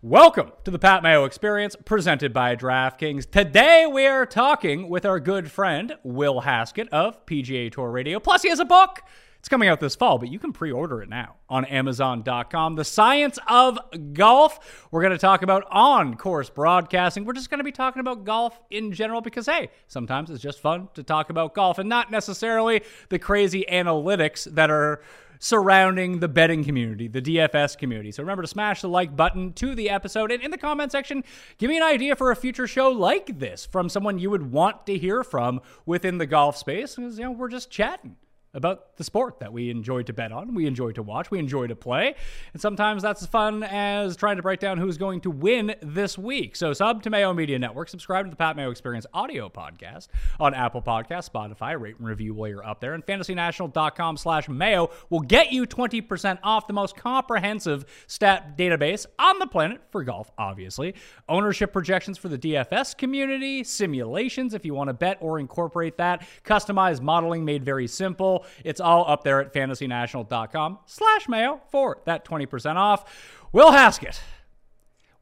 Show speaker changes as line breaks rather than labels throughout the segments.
Welcome to the Pat Mayo Experience presented by DraftKings. Today we are talking with our good friend Will Haskett of PGA Tour Radio. Plus, he has a book. It's coming out this fall, but you can pre order it now on Amazon.com. The Science of Golf. We're going to talk about on course broadcasting. We're just going to be talking about golf in general because, hey, sometimes it's just fun to talk about golf and not necessarily the crazy analytics that are surrounding the betting community, the DFS community. So remember to smash the like button to the episode and in the comment section, give me an idea for a future show like this from someone you would want to hear from within the golf space. Because, you know, we're just chatting about the sport that we enjoy to bet on, we enjoy to watch, we enjoy to play. And sometimes that's as fun as trying to break down who's going to win this week. So sub to Mayo Media Network, subscribe to the Pat Mayo Experience audio podcast on Apple Podcasts, Spotify, rate and review while you're up there. And fantasynational.com slash Mayo will get you 20% off the most comprehensive stat database on the planet for golf, obviously. Ownership projections for the DFS community, simulations if you want to bet or incorporate that, customized modeling made very simple. It's all up there at fantasynational.com slash mayo for that 20% off. Will Haskett,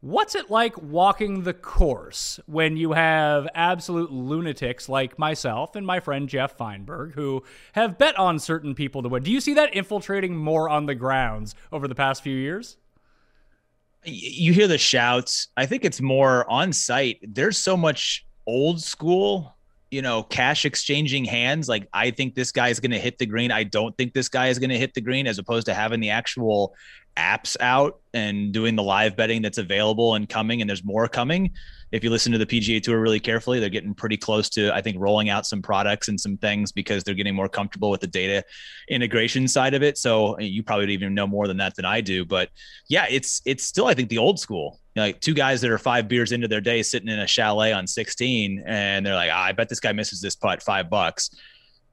what's it like walking the course when you have absolute lunatics like myself and my friend Geoff Fienberg who have bet on certain people to win? Do you see that infiltrating more on the grounds over the past few years?
You hear the shouts. I think it's more on site. There's so much old school you know, cash exchanging hands. Like, I think this guy is going to hit the green. I don't think this guy is going to hit the green, as opposed to having the actual apps out and doing the live betting that's available and coming. And there's more coming. If you listen to the PGA Tour really carefully, they're getting pretty close to, I think, rolling out some products and some things because they're getting more comfortable with the data integration side of it. So you probably even know more than that than I do. But yeah, it's it's still, I think, the old school like two guys that are five beers into their day sitting in a chalet on 16 and they're like, ah, I bet this guy misses this putt five bucks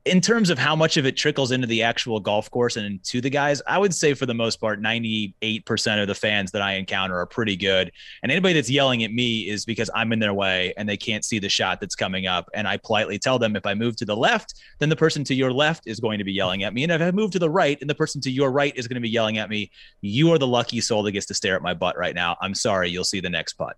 in terms of how much of it trickles into the actual golf course and to the guys, I would say for the most part, 98% of the fans that I encounter are pretty good. And anybody that's yelling at me is because I'm in their way and they can't see the shot that's coming up. And I politely tell them if I move to the left, then the person to your left is going to be yelling at me. And if I move to the right and the person to your right is going to be yelling at me, you are the lucky soul that gets to stare at my butt right now. I'm sorry. You'll see the next putt.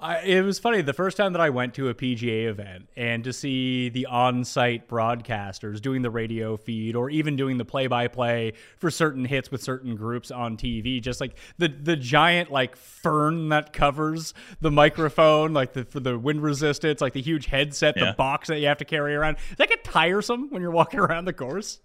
I, it was funny the first time that I went to a PGA event and to see the on-site broadcasters doing the radio feed or even doing the play-by-play for certain hits with certain groups on TV. Just like the the giant like fern that covers the microphone, like the for the wind resistance, like the huge headset, yeah. the box that you have to carry around. Does that get tiresome when you're walking around the course?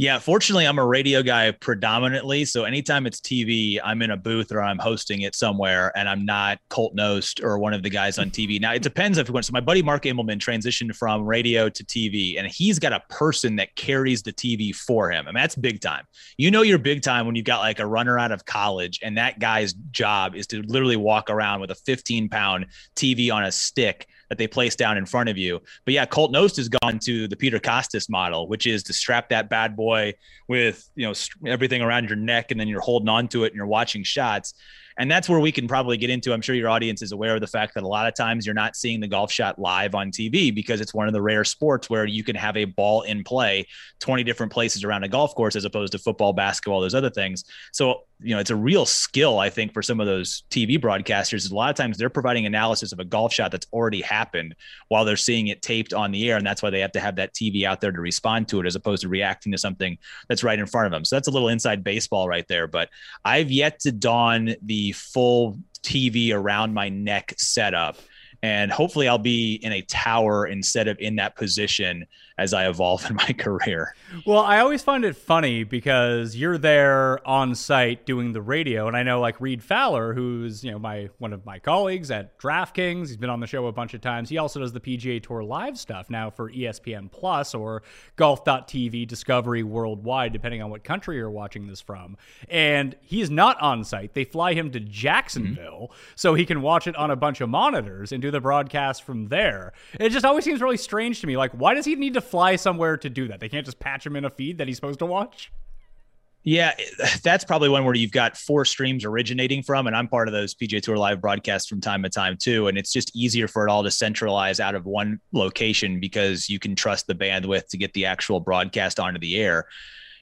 Yeah, fortunately, I'm a radio guy predominantly. So anytime it's TV, I'm in a booth or I'm hosting it somewhere, and I'm not Colt Knost or one of the guys on TV. Now it depends if you want. So my buddy Mark Immelman transitioned from radio to TV, and he's got a person that carries the TV for him. I mean, that's big time. You know, you're big time when you've got like a runner out of college, and that guy's job is to literally walk around with a 15 pound TV on a stick that they place down in front of you. But yeah, Colt Knost has gone to the Peter Kostis model, which is to strap that bad boy with you know everything around your neck, and then you're holding on to it and you're watching shots. And that's where we can probably get into. I'm sure your audience is aware of the fact that a lot of times you're not seeing the golf shot live on TV because it's one of the rare sports where you can have a ball in play 20 different places around a golf course as opposed to football, basketball, those other things. So, you know, it's a real skill, I think, for some of those TV broadcasters. A lot of times they're providing analysis of a golf shot that's already happened while they're seeing it taped on the air. And that's why they have to have that TV out there to respond to it as opposed to reacting to something that's right in front of them. So that's a little inside baseball right there. But I've yet to don the full TV around my neck setup. And hopefully, I'll be in a tower instead of in that position as I evolve in my career.
Well, I always find it funny because you're there on site doing the radio, and I know like Reid Fowler, who's you know my one of my colleagues at DraftKings. He's been on the show a bunch of times. He also does the PGA Tour live stuff now for ESPN Plus or Golf.tv Discovery Worldwide, depending on what country you're watching this from. And he's not on site. They fly him to Jacksonville mm-hmm. so he can watch it on a bunch of monitors and do the broadcast from there. It just always seems really strange to me. Like, why does he need to fly somewhere to do that. They can't just patch him in a feed that he's supposed to watch.
Yeah, that's probably one where you've got four streams originating from, and I'm part of those PGA Tour live broadcasts from time to time too. And it's just easier for it all to centralize out of one location because you can trust the bandwidth to get the actual broadcast onto the air.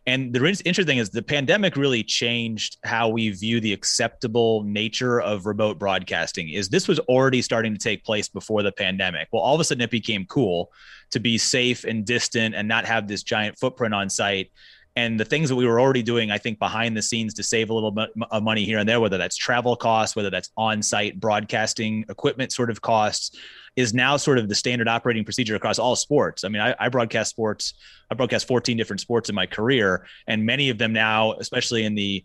And the interesting thing is the pandemic really changed how we view the acceptable nature of remote broadcasting. Is this was already starting to take place before the pandemic. Well, all of a sudden it became cool to be safe and distant and not have this giant footprint on site and the things that we were already doing, I think, behind the scenes to save a little bit of money here and there, whether that's travel costs, whether that's on site broadcasting equipment sort of costs, is now sort of the standard operating procedure across all sports. I mean, I, I, broadcast sports, I broadcast 14 different sports in my career, and many of them now, especially in the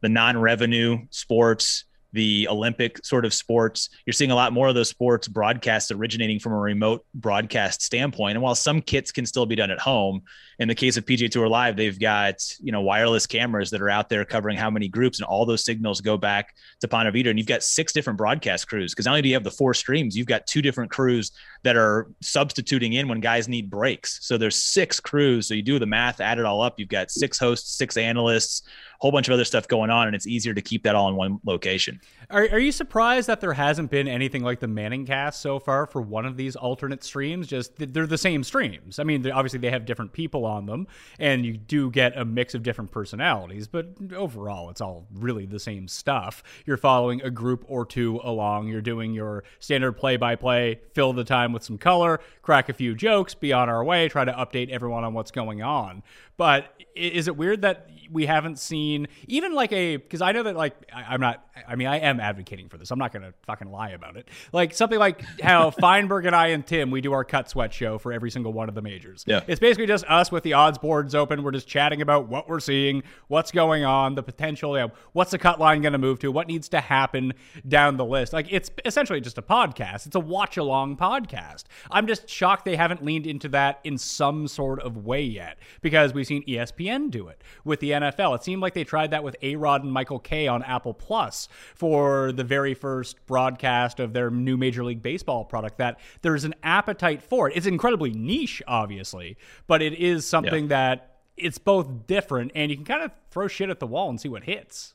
the non-revenue sports, the Olympic sort of sports. You're seeing a lot more of those sports broadcasts originating from a remote broadcast standpoint. And while some kits can still be done at home, in the case of PGA Tour Live, they've got you know wireless cameras that are out there covering how many groups, and all those signals go back to Ponte Vedra. And you've got six different broadcast crews because not only do you have the four streams, you've got two different crews that are substituting in when guys need breaks. So there's six crews. So you do the math, add it all up, you've got six hosts, six analysts a whole bunch of other stuff going on, and it's easier to keep that all in one location.
Are, are you surprised that there hasn't been anything like the Manning cast so far for one of these alternate streams? Just they're the same streams. I mean, obviously they have different people on them, and you do get a mix of different personalities, but overall, it's all really the same stuff. You're following a group or two along. You're doing your standard play by play, fill the time with some color, crack a few jokes, be on our way, try to update everyone on what's going on. But is it weird that we haven't seen even like a because I know that like I, am not I mean I am advocating for this. I'm not gonna fucking lie about it. Like something like how Fienberg and I and Tim we do our cut sweat show for every single one of the majors.
Yeah,
it's basically just us with the odds boards open. We're just chatting about what we're seeing, what's going on, the potential. You know, what's the cut line going to move to? What needs to happen down the list? Like it's essentially just a podcast. It's a watch along podcast. I'm just shocked they haven't leaned into that in some sort of way yet because we've seen ESPN do it with the NFL. It seemed like they tried that with A Rod and Michael Kay on Apple Plus for the very first broadcast of their new Major League Baseball product. That there's an appetite for it. It's incredibly niche, obviously, but it is something yeah. that it's both different and you can kind of throw shit at the wall and see what hits.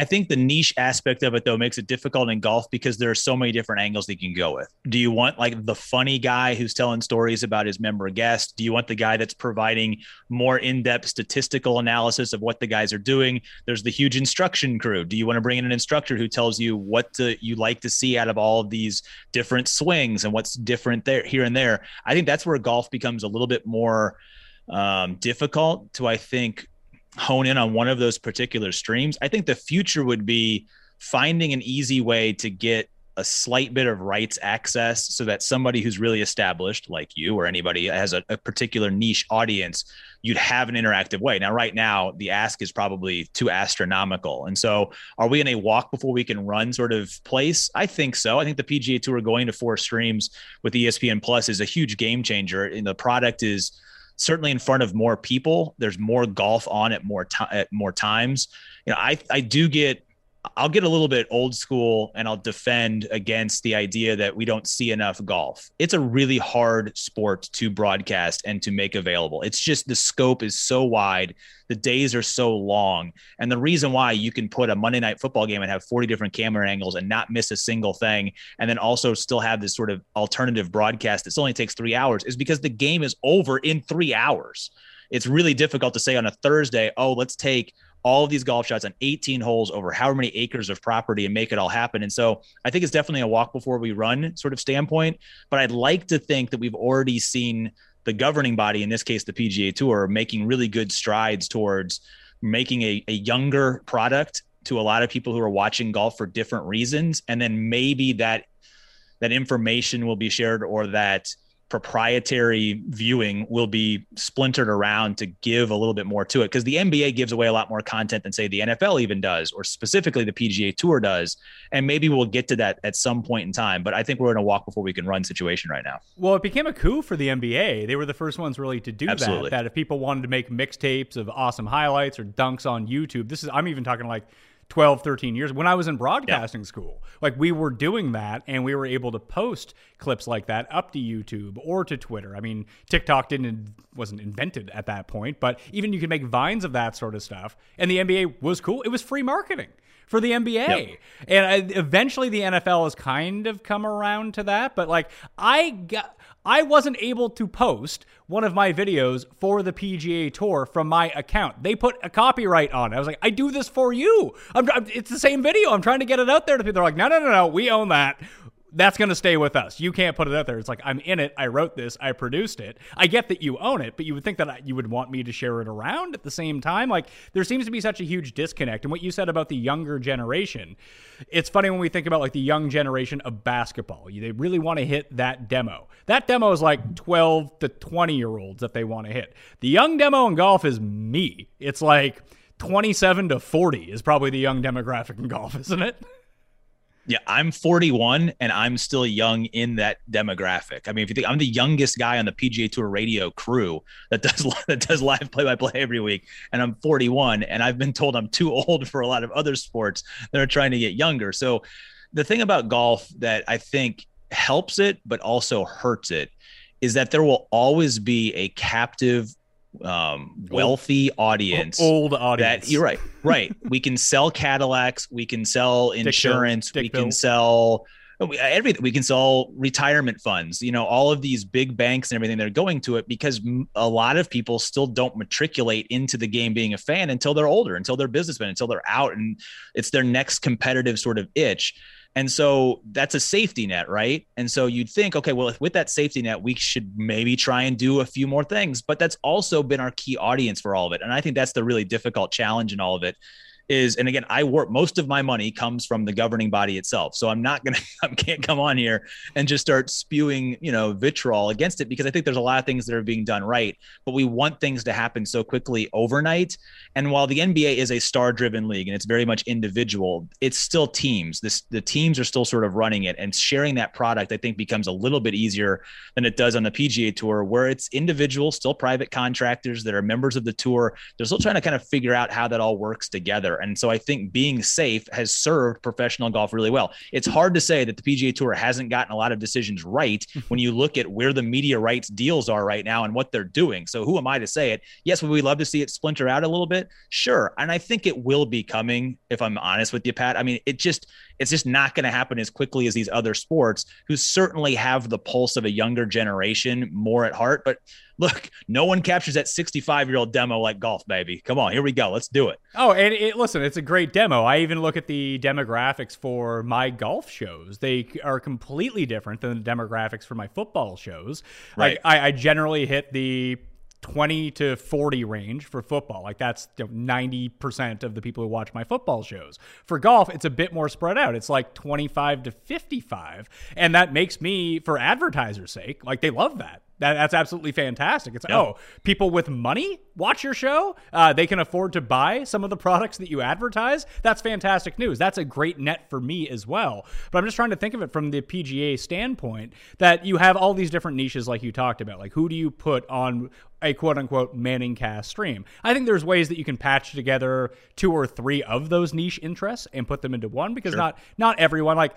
I think the niche aspect of it though makes it difficult in golf because there are so many different angles that you can go with. Do you want like the funny guy who's telling stories about his member guest? Do you want the guy that's providing more in-depth statistical analysis of what the guys are doing? There's the huge instruction crew. Do you want to bring in an instructor who tells you what to, you like to see out of all of these different swings and what's different there here and there? I think that's where golf becomes a little bit more um, difficult to I think hone in on one of those particular streams. I think the future would be finding an easy way to get a slight bit of rights access so that somebody who's really established, like you or anybody, has a, a, particular niche audience, you'd have an interactive way. Now, right now, the ask is probably too astronomical. And so, are we in a walk before we can run sort of place? I think so. I think the PGA Tour going to four streams with ESPN Plus is a huge game changer. And the product is certainly in front of more people. There's more golf on at more time at more times. You know, I I do get I'll get a little bit old school and I'll defend against the idea that we don't see enough golf. It's a really hard sport to broadcast and to make available. It's just the scope is so wide, the days are so long. And the reason why you can put a Monday night football game and have 40 different camera angles and not miss a single thing, and then also still have this sort of alternative broadcast that only takes three hours is because the game is over in three hours. It's really difficult to say on a Thursday, oh, let's take all of these golf shots on 18 holes over however many acres of property and make it all happen. And so I think it's definitely a walk before we run sort of standpoint. But I'd like to think that we've already seen the governing body, in this case, the PGA Tour, making really good strides towards making a, a younger product to a lot of people who are watching golf for different reasons. And then maybe that that information will be shared or that proprietary viewing will be splintered around to give a little bit more to it because the NBA gives away a lot more content than say the NFL even does or specifically the PGA Tour does and maybe we'll get to that at some point in time but I think we're in a walk before we can run situation right now.
Well, it became a coup for the NBA. They were the first ones really to do
Absolutely.
that that if people wanted to make mixtapes of awesome highlights or dunks on YouTube. This is I'm even talking like 12, 13 years when I was in broadcasting school. Like we were doing that and we were able to post clips like that up to YouTube or to Twitter. I mean, TikTok didn't wasn't invented at that point, but even you could make vines of that sort of stuff. And the NBA was cool. It was free marketing for the NBA. Yep. And uh, eventually the NFL has kind of come around to that, but like I got I wasn't able to post one of my videos for the PGA Tour from my account. They put a copyright on it. I was like, I do this for you. I'm, it's the same video. I'm trying to get it out there to people. They're like, no, no, no, no. We own that that's going to stay with us. You can't put it out there. It's like I'm in it. I wrote this. I produced it. I get that you own it, but you would think that you would want me to share it around at the same time. Like there seems to be such a huge disconnect. And what you said about the younger generation, it's funny when we think about like the young generation of basketball. They really want to hit that demo. That demo is like 12 to 20 year olds that they want to hit. The young demo in golf is me. It's like 27 to 40 is probably the young demographic in golf, isn't it?
Yeah, I'm 41 and I'm still young in that demographic. I mean, if you think I'm the youngest guy on the PGA Tour radio crew that does that does live play by play every week, and I'm 41, and I've been told I'm too old for a lot of other sports that are trying to get younger. So, the thing about golf that I think helps it, but also hurts it, is that there will always be a captive um, wealthy audience,
old audience.
That you're right, right. we can sell Cadillacs, we can sell insurance, we can sell everything. We can sell retirement funds. You know, all of these big banks and everything that are going to it because a lot of people still don't matriculate into the game being a fan until they're older, until they're businessmen, until they're out, and it's their next competitive sort of itch. And so that's a safety net, right? And so you'd think, okay, well, with that safety net, we should maybe try and do a few more things. But that's also been our key audience for all of it. And I think that's the really difficult challenge in all of it is and again i work most of my money comes from the governing body itself. So i'm not gonna i can't come on here and just start spewing you know vitriol against it because i think there's a lot of things that are being done right but we want things to happen so quickly overnight. And while the nba is a star driven league and it's very much individual it's still teams. This the teams are still sort of running it and sharing that product i think becomes a little bit easier than it does on the pga tour where it's individual still private contractors that are members of the tour. They're still trying to kind of figure out how that all works together and so I think being safe has served professional golf really well. It's hard to say that the PGA Tour hasn't gotten a lot of decisions right when you look at where the media rights deals are right now and what they're doing. So who am I to say it? Yes, would we love to see it splinter out a little bit? Sure. And I think it will be coming, if I'm honest with you, Pat. I mean, it just it's just not going to happen as quickly as these other sports who certainly have the pulse of a younger generation more at heart. But look, no one captures that 65 year old demo like golf, baby. Come on, here we go. Let's do it.
Oh, and it, listen, it's a great demo. I even look at the demographics for my golf shows. They are completely different than the demographics for my football shows.
Right.
Like, I, I generally hit the 20 to 40 range for football. Like that's you know, 90% of the people who watch my football shows. For golf, it's a bit more spread out. It's like 25 to 55. And that makes me, for advertisers' sake, like they love that. That, that's absolutely fantastic. It's yep. oh, people with money watch your show. Uh, they can afford to buy some of the products that you advertise. That's fantastic news. That's a great net for me as well. But I'm just trying to think of it from the PGA standpoint that you have all these different niches, like you talked about. Like who do you put on a quote unquote Manning cast stream. I think there's ways that you can patch together two or three of those niche interests and put them into one because sure. not not everyone like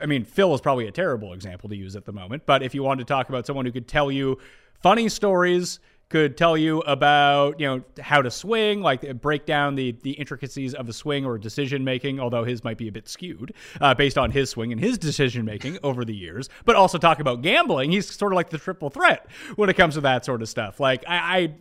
I mean, Phil is probably a terrible example to use at the moment, but if you wanted to talk about someone who could tell you funny stories, could tell you about you know how to swing, like break down the the intricacies of a swing or decision making. Although his might be a bit skewed uh, based on his swing and his decision making over the years, but also talk about gambling. He's sort of like the triple threat when it comes to that sort of stuff. Like I, I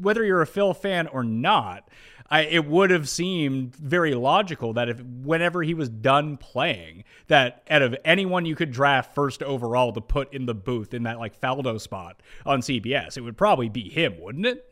whether you're a Phil fan or not. I, it would have seemed very logical that if whenever he was done playing, that out of anyone you could draft first overall to put in the booth in that like Faldo spot on CBS, it would probably be him, wouldn't it?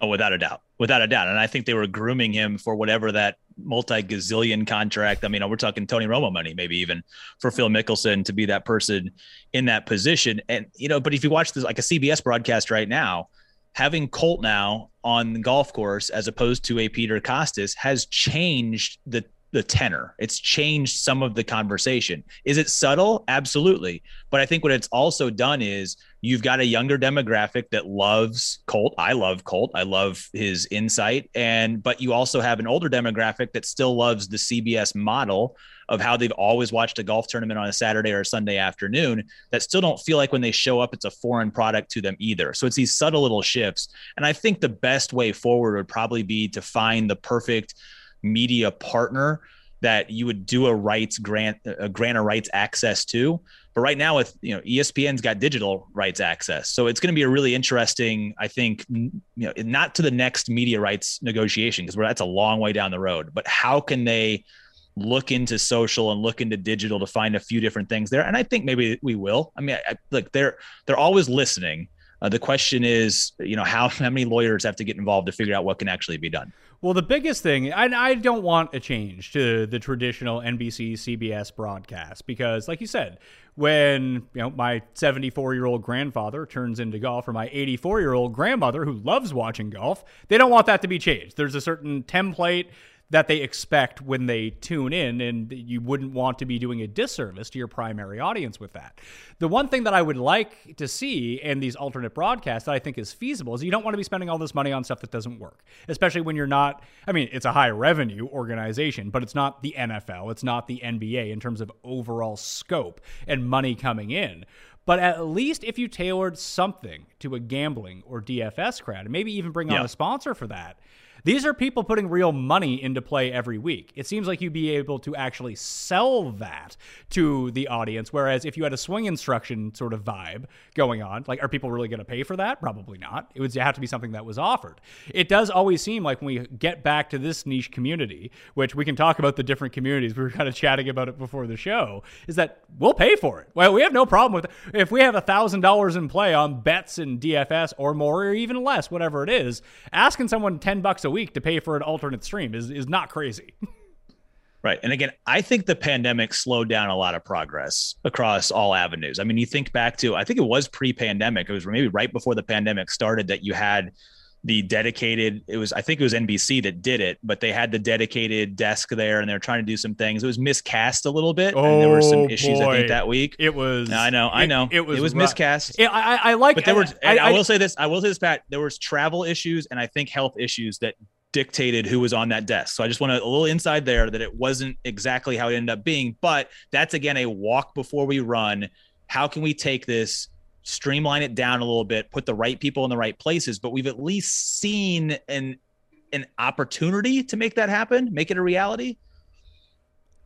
Oh, without a doubt, without a doubt, and I think they were grooming him for whatever that multi gazillion contract. I mean, we're talking Tony Romo money, maybe even for Phil Mickelson to be that person in that position. And you know, but if you watch this like a CBS broadcast right now having Colt now on the golf course as opposed to a Peter Kostis has changed the the tenor. It's changed some of the conversation. Is it subtle? Absolutely. But I think what it's also done is you've got a younger demographic that loves Colt. I love Colt. I love his insight. And but you also have an older demographic that still loves the CBS model of how they've always watched a golf tournament on a Saturday or a Sunday afternoon that still don't feel like when they show up it's a foreign product to them either. So it's these subtle little shifts. And I think the best way forward would probably be to find the perfect media partner that you would do a rights grant a grant of rights access to. But right now with you know espn's got digital rights access. So it's going to be a really interesting i think you know not to the next media rights negotiation because that's a long way down the road but how can they look into social and look into digital to find a few different things there? And i think maybe we will. I mean I, look they're they're always listening. Uh, the question is you know how, how many lawyers have to get involved to figure out what can actually be done
well, the biggest thing, I, I don't want a change to the traditional NBC CBS broadcast because, like you said, when you know my 74 year old grandfather turns into golf or my 84 year old grandmother who loves watching golf, they don't want that to be changed. There's a certain template that they expect when they tune in, and you wouldn't want to be doing a disservice to your primary audience with that. The one thing that I would like to see in these alternate broadcasts that I think is feasible is you don't want to be spending all this money on stuff that doesn't work, especially when you're not. I mean, it's a high revenue organization, but it's not the NFL, it's not the NBA in terms of overall scope and money coming in. But at least if you tailored something to a gambling or DFS crowd, and maybe even bring yeah. on a sponsor for that, these are people putting real money into play every week. It seems like you'd be able to actually sell that to the audience. Whereas if you had a swing instruction sort of vibe going on, like, are people really going to pay for that? Probably not. It would have to be something that was offered. It does always seem like when we get back to this niche community, which we can talk about the different communities, we were kind of chatting about it before the show, is that we'll pay for it. Well, we have no problem with it. If we have $1,000 in play on bets and DFS or more or even less, whatever it is, asking someone 10 bucks a week to pay for an alternate stream is is not crazy.
Right. And again, I think the pandemic slowed down a lot of progress across all avenues. I mean, you think back to, I think it was pre pandemic. It was maybe right before the pandemic started that you had the dedicated, it was, I think it was NBC that did it, but they had the dedicated desk there and they're trying to do some things. It was miscast a little bit. Oh, and there were some oh, issues, boy. I think, that week.
It was,
I know, I know. It, it was, it was miscast.
It, I, I like,
but there were, I, I, I will say this, I will say this, Pat, there was travel issues and I think health issues that dictated who was on that desk. So I just want a, a little inside there that it wasn't exactly how it ended up being, but that's again a walk before we run. How can we take this, streamline it down a little bit, put the right people in the right places? But we've at least seen an an opportunity to make that happen, make it a reality.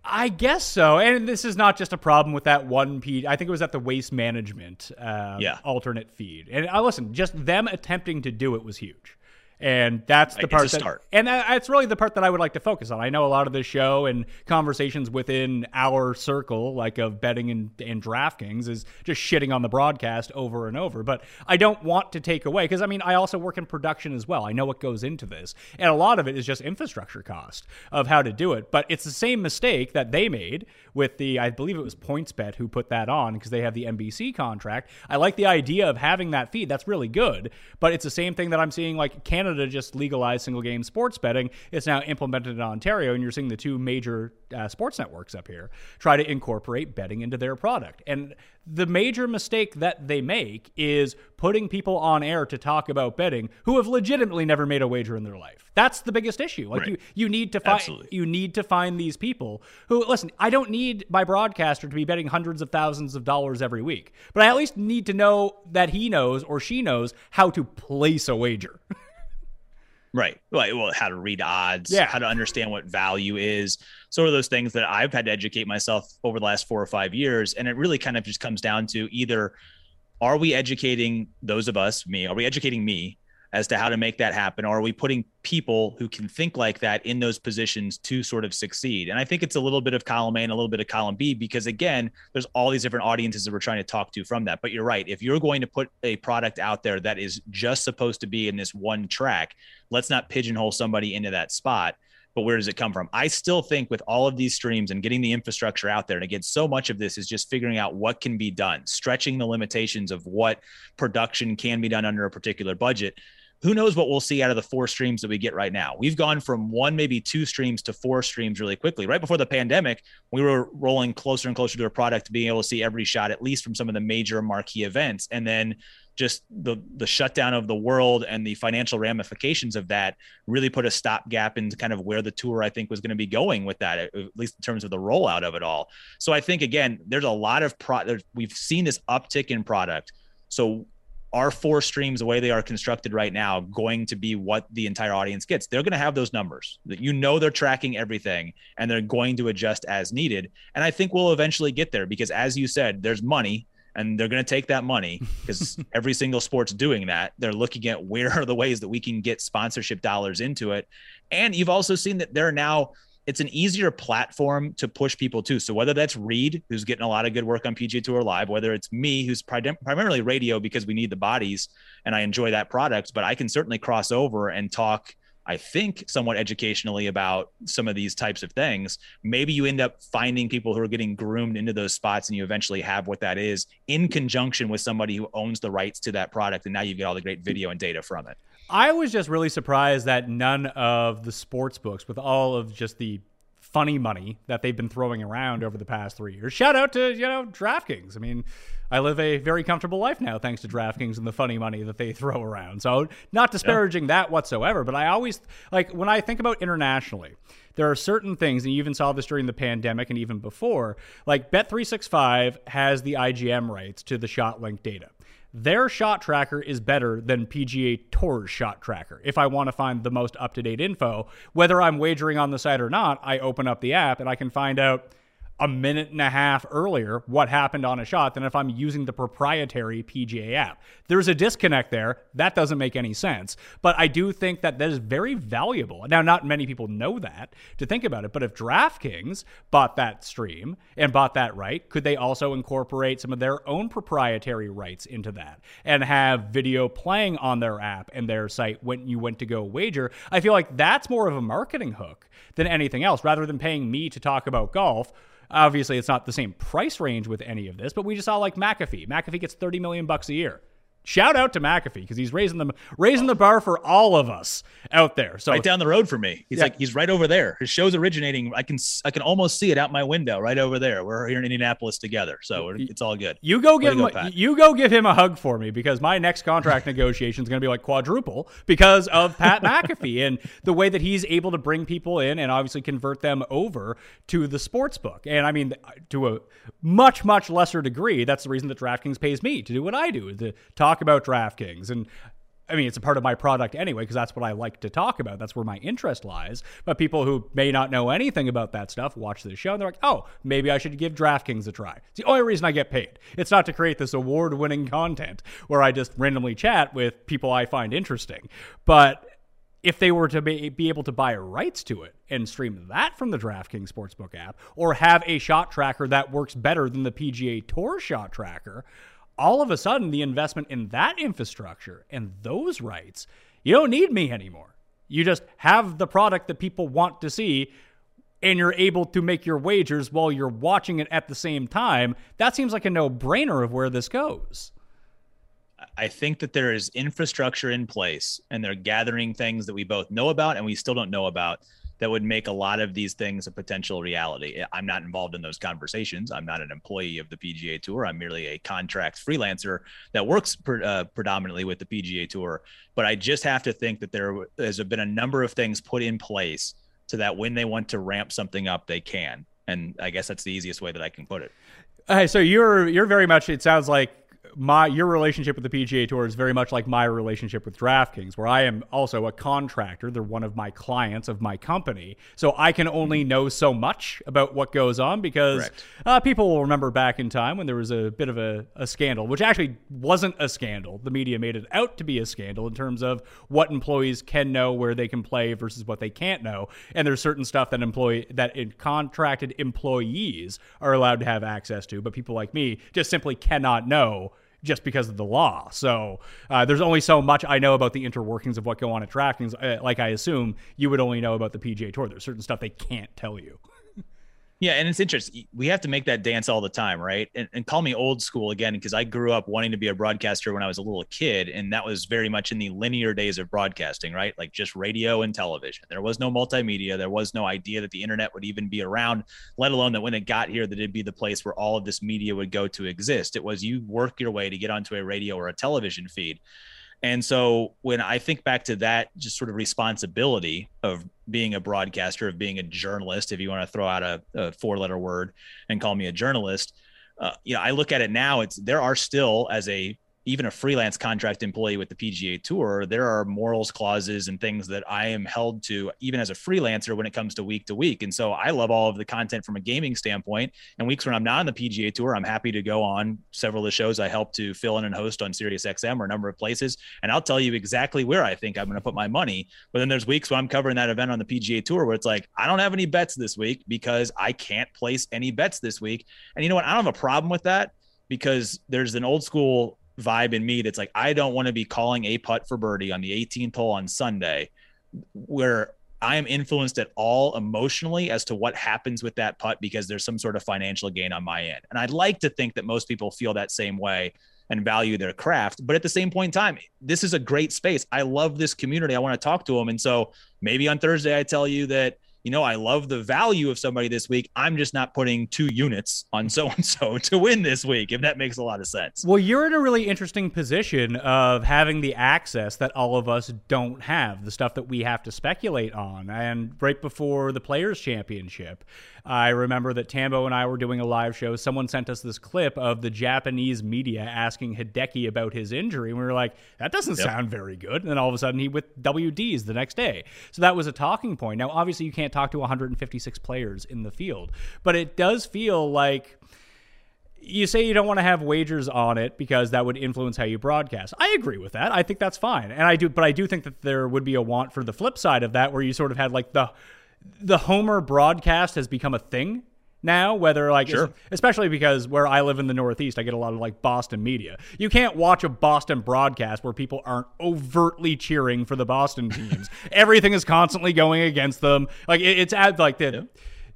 I guess so. And this is not just a problem with that one feed. I think it was at the waste management uh, yeah. alternate feed. And I uh, listen, just them attempting to do it was huge. And that's the part that,
start.
and that's really the part that I would like to focus on. I know a lot of the show and conversations within our circle, like of betting and, and DraftKings, is just shitting on the broadcast over and over. But I don't want to take away because I mean I also work in production as well. I know what goes into this, and a lot of it is just infrastructure cost of how to do it. But it's the same mistake that they made with the I believe it was PointsBet who put that on because they have the NBC contract. I like the idea of having that feed. That's really good. But it's the same thing that I'm seeing like Canada just legalized single game sports betting. It's now implemented in Ontario, and you're seeing the two major uh, sports networks up here try to incorporate betting into their product. And the major mistake that they make is putting people on air to talk about betting who have legitimately never made a wager in their life. That's the biggest issue. Like
Right.
you, you need to find
Absolutely.
you need to find these people who listen. I don't need my broadcaster to be betting hundreds of thousands of dollars every week, but I at least need to know that he knows or she knows how to place a wager.
Right. Well, how to read odds,
Yeah.
how to understand what value is. Sort of those things that I've had to educate myself over the last four or five years. And it really kind of just comes down to either are we educating those of us, me, are we educating me as to how to make that happen? Or are we putting people who can think like that in those positions to sort of succeed? And I think it's a little bit of column A and a little bit of column B because, again, there's all these different audiences that we're trying to talk to from that. But you're right. If you're going to put a product out there that is just supposed to be in this one track, let's not pigeonhole somebody into that spot. But where does it come from? I still think with all of these streams and getting the infrastructure out there, and again, so much of this is just figuring out what can be done, stretching the limitations of what production can be done under a particular budget. Who knows what we'll see out of the four streams that we get right now? We've gone from one, maybe two streams to four streams really quickly. Right before the pandemic, we were rolling closer and closer to a product being able to see every shot, at least from some of the major marquee events. And then just the the shutdown of the world and the financial ramifications of that really put a stopgap into kind of where the tour I think was going to be going with that, at least in terms of the rollout of it all. So I think again, there's a lot of pro. We've seen this uptick in product. So are four streams the way they are constructed right now going to be what the entire audience gets? They're going to have those numbers that you know they're tracking everything and they're going to adjust as needed. And I think we'll eventually get there because, as you said, there's money and they're going to take that money because every single sport's doing that. They're looking at where are the ways that we can get sponsorship dollars into it. And you've also seen that there are now it's an easier platform to push people to. So whether that's Reid, who's getting a lot of good work on PGA Tour Live, whether it's me, who's prim- primarily radio because we need the bodies and I enjoy that product, but I can certainly cross over and talk. I think somewhat educationally about some of these types of things. Maybe you end up finding people who are getting groomed into those spots and you eventually have what that is in conjunction with somebody who owns the rights to that product. And now you get all the great video and data from it.
I was just really surprised that none of the sports books, with all of just the funny money that they've been throwing around over the past three years. Shout out to you know DraftKings. I mean, I live a very comfortable life now thanks to DraftKings and the funny money that they throw around. So not disparaging that whatsoever, but I always like when I think about internationally. There are certain things, and you even saw this during the pandemic and even before. Like Bet365 has the IGM rights to the shot link data their shot tracker is better than PGA Tour's shot tracker. If I want to find the most up to date info, whether I'm wagering on the site or not, I open up the app and I can find out a minute and a half earlier what happened on a shot than if I'm using the proprietary PGA app. There's a disconnect there. That doesn't make any sense. But I do think that that is very valuable. Now, not many people know that to think about it, but if DraftKings bought that stream and bought that right, could they also incorporate some of their own proprietary rights into that and have video playing on their app and their site when you went to go wager? I feel like that's more of a marketing hook than anything else rather than paying me to talk about golf. Obviously, it's not the same price range with any of this, but we just saw like McAfee. McAfee gets 30 million bucks a year. Shout out to McAfee because he's raising them raising the bar for all of us out there. So
right down the road for me. He's
Yeah.
like he's right over there. His show's originating. I can I can almost see it out my window right over there. We're here in Indianapolis together, so it's all good.
You go give
to go,
him you go give him a hug for me because my next contract negotiation is going to be like quadruple because of Pat McAfee and the way that he's able to bring people in and obviously convert them over to the sports book. And I mean to a much much lesser degree, that's the reason that DraftKings pays me to do what I do, to talk about DraftKings and I mean, it's a part of my product anyway, because that's what I like to talk about. That's where my interest lies. But people who may not know anything about that stuff watch this show and they're like, oh, maybe I should give DraftKings a try. It's the only reason I get paid. It's not to create this award winning content where I just randomly chat with people I find interesting. But if they were to be, be able to buy rights to it and stream that from the DraftKings Sportsbook app or have a shot tracker that works better than the PGA Tour shot tracker, all of a sudden the investment in that infrastructure and those rights, you don't need me anymore. You just have the product that people want to see and you're able to make your wagers while you're watching it at the same time. That seems like a no brainer of where this goes.
I think that there is infrastructure in place and they're gathering things that we both know about and we still don't know about that would make a lot of these things a potential reality. I'm not involved in those conversations. I'm not an employee of the PGA Tour. I'm merely a contract freelancer that works pre- uh, predominantly with the PGA Tour. But I just have to think that there has been a number of things put in place so that when they want to ramp something up, they can. And I guess that's the easiest way that I can put it.
Uh, so you're you're very much. It sounds like my your relationship with the PGA Tour is very much like my relationship with DraftKings, where I am also a contractor. They're one of my clients of my company, so I can only mm-hmm. know so much about what goes on because uh, people will remember back in time when there was a bit of a, a scandal, which actually wasn't a scandal. The media made it out to be a scandal in terms of what employees can know, where they can play versus what they can't know, and there's certain stuff that employee that contracted employees are allowed to have access to, but people like me just simply cannot know just because of the law. So uh, there's only so much I know about the interworkings of what go on at DraftKings. Uh, like I assume you would only know about the PGA Tour. There's certain stuff they can't tell you.
Yeah, and it's interesting. We have to make that dance all the time, right? And, and call me old school again, because I grew up wanting to be a broadcaster when I was a little kid, and that was very much in the linear days of broadcasting, right? Like just radio and television. There was no multimedia. There was no idea that the internet would even be around, let alone that when it got here, that it'd be the place where all of this media would go to exist. It was you work your way to get onto a radio or a television feed. And so when I think back to that, just sort of responsibility of being a broadcaster, of being a journalist, if you want to throw out a, a four letter word and call me a journalist, uh, you know, I look at it now, it's there are still as a even a freelance contract employee with the PGA Tour, there are morals clauses and things that I am held to, even as a freelancer, when it comes to week to week. And so I love all of the content from a gaming standpoint. And weeks when I'm not on the PGA Tour, I'm happy to go on several of the shows I help to fill in and host on Sirius XM or a number of places. And I'll tell you exactly where I think I'm going to put my money. But then there's weeks when I'm covering that event on the PGA Tour where it's like, I don't have any bets this week because I can't place any bets this week. And you know what? I don't have a problem with that because there's an old school vibe in me that's like I don't want to be calling a putt for birdie on the 18th hole on Sunday where I am influenced at all emotionally as to what happens with that putt because there's some sort of financial gain on my end. And I'd like to think that most people feel that same way and value their craft. But at the same point in time, this is a great space. I love this community. I want to talk to them. And so maybe on Thursday, I tell you that you know, I love the value of somebody this week. I'm just not putting two units on so and so to win this week, if that makes a lot of sense.
Well, you're in a really interesting position of having the access that all of us don't have, the stuff that we have to speculate on. And right before the Players' Championship, I remember that Tambo and I were doing a live show. Someone sent us this clip of the Japanese media asking Hideki about his injury. And we were like, that doesn't yep. sound very good. And then all of a sudden he with WDs the next day. So that was a talking point. Now, obviously, you can't talk to 156 players in the field, but it does feel like you say you don't want to have wagers on it because that would influence how you broadcast. I agree with that. I think that's fine. And I do but I do think that there would be a want for the flip side of that where you sort of had like the the Homer broadcast has become a thing now whether like
sure.
especially because where I live in the northeast I get a lot of like Boston media. You can't watch a Boston broadcast where people aren't overtly cheering for the Boston teams. Everything is constantly going against them. Like it, it's at like the yeah.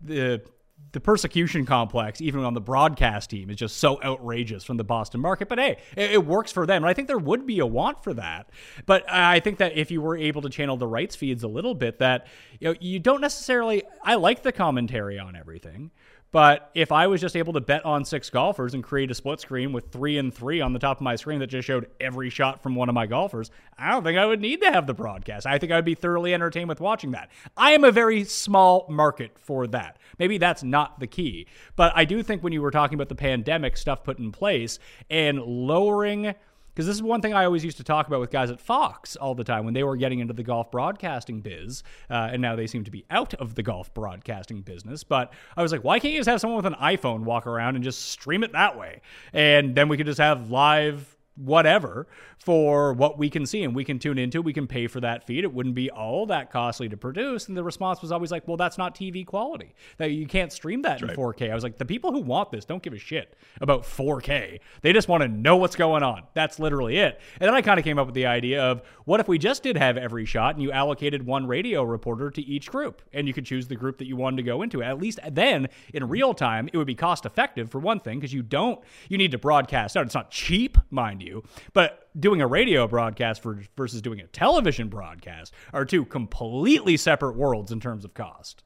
the the persecution complex, even on the broadcast team, is just so outrageous from the Boston market. But hey, it, it, works for them. And I think there would be a want for that. But I think that if you were able to channel the rights feeds a little bit, that you know, you don't necessarily I like the commentary on everything. But if I was just able to bet on six golfers and create a split screen with three and three on the top of my screen that just showed every shot from one of my golfers, I don't think I would need to have the broadcast. I think I would be thoroughly entertained with watching that. I am a very small market for that. Maybe that's not the key. But I do think when you were talking about the pandemic stuff put in place and lowering because this is one thing I always used to talk about with guys at Fox all the time when they were getting into the golf broadcasting biz, uh, and now they seem to be out of the golf broadcasting business. But I was like, why can't you just have someone with an iPhone walk around and just stream it that way, and then we could just have live whatever for what we can see and we can tune into. We can pay for that feed. It wouldn't be all that costly to produce. And the response was always like, well, that's not TV quality. That you can't stream that that's in right. 4K. I was like, the people who want this don't give a shit about 4K. They just want to know what's going on. That's literally it. And then I kind of came up with the idea of what if we just did have every shot and you allocated one radio reporter to each group and you could choose the group that you wanted to go into. At least then in real time, it would be cost effective for one thing because you don't, you need to broadcast out. It's not cheap, mind you, but doing a radio broadcast for, versus doing a television broadcast are two completely separate worlds in terms of cost.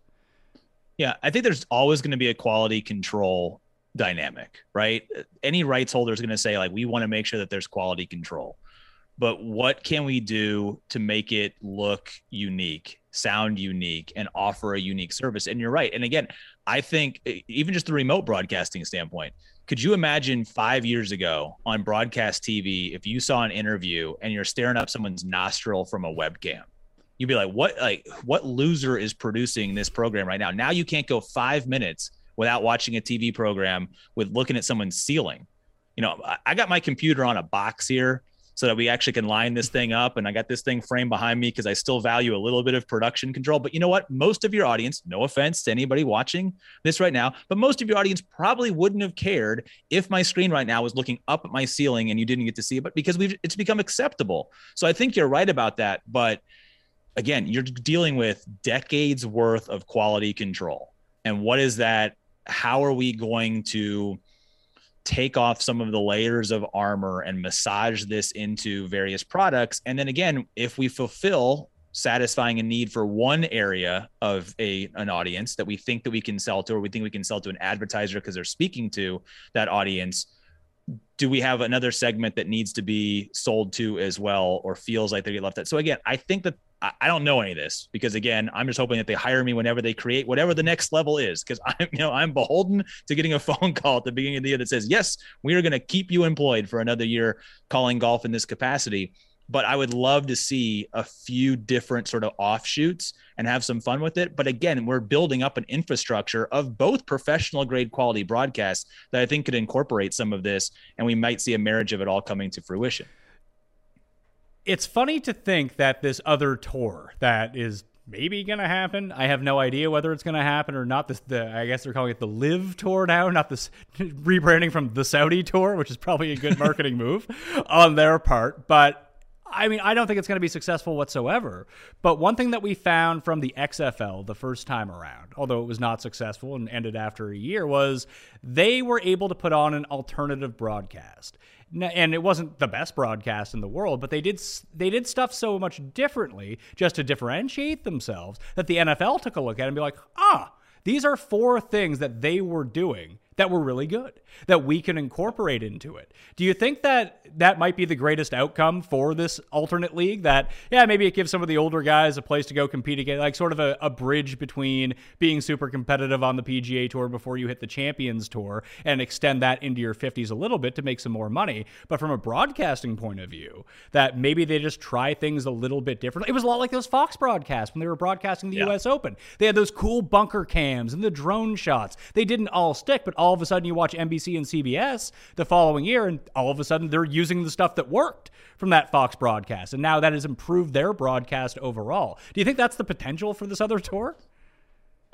Yeah, I think there's always going to be a quality control dynamic, right? Any rights holder is going to say, like, we want to make sure that there's quality control. But what can we do to make it look unique, sound unique, and offer a unique service? And you're right. And again, I think even just the remote broadcasting standpoint, could you imagine five years ago on broadcast TV if you saw an interview and you're staring up someone's nostril from a webcam? You'd be like, "What? Like, what loser is producing this program right now?" Now you can't go five minutes without watching a TV program with looking at someone's ceiling. You know, I got my computer on a box here so that we actually can line this thing up. And I got this thing framed behind me because I still value a little bit of production control. But you know what? Most of your audience, no offense to anybody watching this right now, but most of your audience probably wouldn't have cared if my screen right now was looking up at my ceiling and you didn't get to see it, but because we've it's become acceptable. So I think you're right about that. But again, you're dealing with decades worth of quality control. And what is that? How are we going to take off some of the layers of armor and massage this into various products. And then again, if we fulfill satisfying a need for one area of a an audience that we think that we can sell to or we think we can sell to an advertiser because they're speaking to that audience do we have another segment that needs to be sold to as well or feels like they get left out so again i think that I don't know any of this because again, I'm just hoping that they hire me whenever they create whatever the next level is. Because I'm, you know, I'm beholden to getting a phone call at the beginning of the year that says, "Yes, we are going to keep you employed for another year calling golf in this capacity." But I would love to see a few different sort of offshoots and have some fun with it. But again, we're building up an infrastructure of both professional grade quality broadcasts that I think could incorporate some of this, and we might see a marriage of it all coming to fruition
it's funny to think that this other tour that is maybe going to happen. I have no idea whether it's going to happen or not. This, the I guess they're calling it the LIV Tour now, not this rebranding from the Saudi Tour, which is probably a good marketing move on their part. But I mean, I don't think it's going to be successful whatsoever. But one thing that we found from the XFL the first time around, although it was not successful and ended after a year, was they were able to put on an alternative broadcast and it wasn't the best broadcast in the world, but they did they did stuff so much differently just to differentiate themselves that the NFL took a look at it and be like, ah, these are four things that they were doing that were really good that we can incorporate into it. Do you think that that might be the greatest outcome for this alternate league? That, yeah, maybe it gives some of the older guys a place to go compete again, like sort of a, a bridge between being super competitive on the PGA Tour before you hit the Champions Tour and extend that into your 50s a little bit to make some more money. But from a broadcasting point of view, that maybe they just try things a little bit differently. It was a lot like those Fox broadcasts when they were broadcasting the yeah. US Open. They had those cool bunker cams and the drone shots. They didn't all stick, but all of a sudden you watch NBC and CBS the following year, and all of a sudden they're using the stuff that worked from that Fox broadcast. And now that has improved their broadcast overall. Do you think that's the potential for this other tour?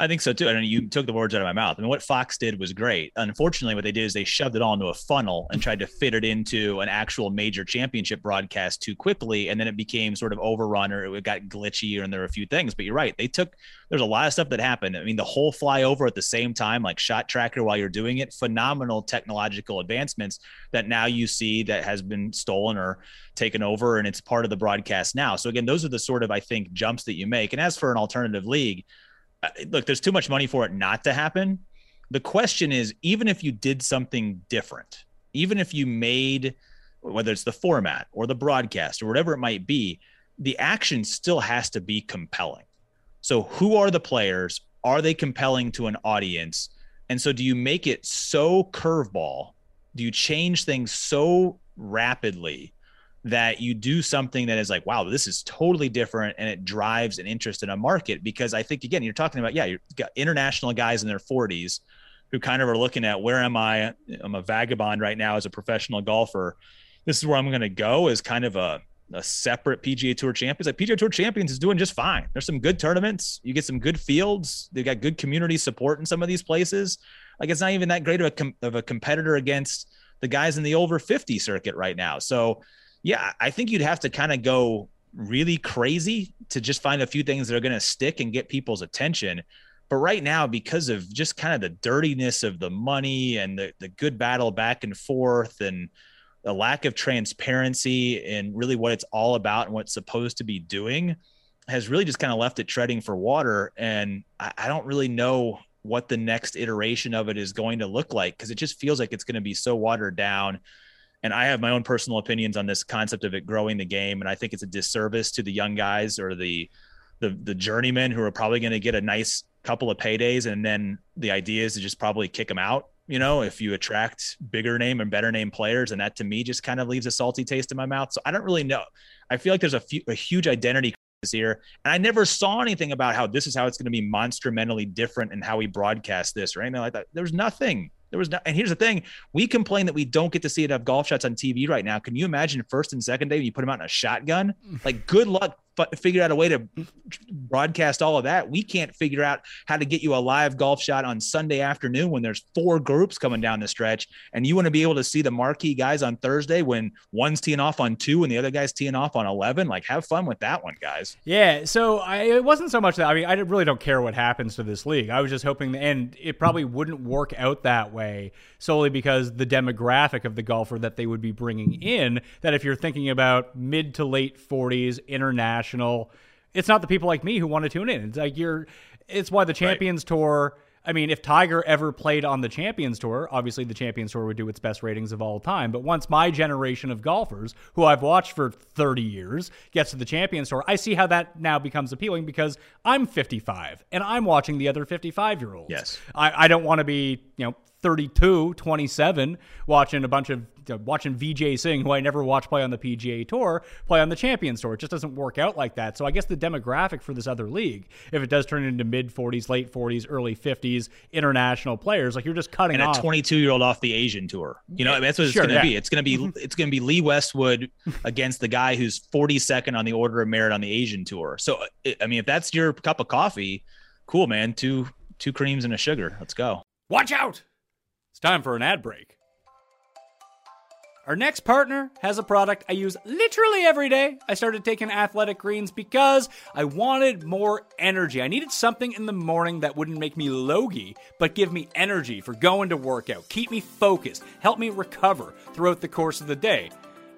I think so too. I mean, you took the words out of my mouth. I mean, what Fox did was great. Unfortunately, what they did is they shoved it all into a funnel and tried to fit it into an actual major championship broadcast too quickly, and then it became sort of overrun or it got glitchy, and there were a few things. But you're right. They took there's a lot of stuff that happened. I mean, the whole flyover at the same time, like shot tracker while you're doing it, phenomenal technological advancements that now you see that has been stolen or taken over, and it's part of the broadcast now. So again, those are the sort of I think jumps that you make. And as for an alternative league look, there's too much money for it not to happen. The question is, even if you did something different, even if you made, whether it's the format or the broadcast or whatever it might be, the action still has to be compelling. So, who are the players? Are they compelling to an audience? And so, do you make it so curveball? Do you change things so rapidly that you do something that is like, wow, this is totally different and it drives an interest in a market. Because I think, again, you're talking about, yeah, you've got international guys in their 40s who kind of are looking at where am I? I'm a vagabond right now as a professional golfer. this is where I'm going to go as kind of a a separate PGA Tour champions. Like PGA Tour champions is doing just fine. There's some good tournaments. You get some good fields. They've got good community support in some of these places. Like it's not even that great of a com- of a competitor against the guys in the over 50 circuit right now. So yeah, I think you'd have to kind of go really crazy to just find a few things that are going to stick and get people's attention. But right now, because of just kind of the dirtiness of the money and the, the good battle back and forth and the lack of transparency and really what it's all about and what it's supposed to be doing has really just kind of left it treading for water. And I, I don't really know what the next iteration of it is going to look like because it just feels like it's going to be so watered down. And I have my own personal opinions on this concept of it growing the game, and I think it's a disservice to the young guys or the the the journeymen who are probably going to get a nice couple of paydays, and then the idea is to just probably kick them out. You know, if you attract bigger name and better name players, and that to me just kind of leaves a salty taste in my mouth. So I don't really know. I feel like there's a, few, a huge identity here. And I never saw anything about how this is how it's going to be monstrumentally different and how we broadcast this or anything like that. There's nothing. There was no, and here's the thing: we complain that we don't get to see enough golf shots on TV right now. Can you imagine first and second day when you put them out in a shotgun? Mm. Like, good luck f- figure out a way to broadcast all of that. We can't figure out how to get you a live golf shot on Sunday afternoon when there's four groups coming down the stretch, and you want to be able to see the marquee guys on Thursday when one's teeing off on two and the other guy's teeing off on eleven. Like, have fun with that one, guys.
Yeah. So I, it wasn't so much that I mean I really don't care what happens to this league. I was just hoping, and it probably wouldn't work out that way solely because the demographic of the golfer that they would be bringing in. That if you're thinking about mid to late 40s international it's not the people like me who want to tune in. It's like you're. It's why the Champions right. Tour. I mean, if Tiger ever played on the Champions Tour, obviously the Champions Tour would do its best ratings of all time. But once my generation of golfers, who I've watched for 30 years, gets to the Champions Tour, I see how that now becomes appealing because I'm 55 and I'm watching the other 55 year olds.
Yes.
I, I don't want to be, you know, 32, 27, watching a bunch of you watching Vijay Singh, who I never watched play on the PGA Tour, play on the Champions Tour. It just doesn't work out like that. So I guess the demographic for this other league, if it does turn into mid 40s, late 40s, early 50s international players, like you're just cutting
and
off.
a 22 year old off the Asian Tour. You know, that's what it's sure, going to yeah. be. It's going to be mm-hmm. it's going to be Lee Westwood against the guy who's 42nd on the order of merit on the Asian Tour. So I mean, if that's your cup of coffee, cool, man. Two two creams and a sugar. Let's go.
Watch out. It's time for an ad break. Our next partner has a product I use literally every day. I started taking athletic greens because I wanted more energy. I needed something in the morning that wouldn't make me logy, but give me energy for going to workout, keep me focused, help me recover throughout the course of the day.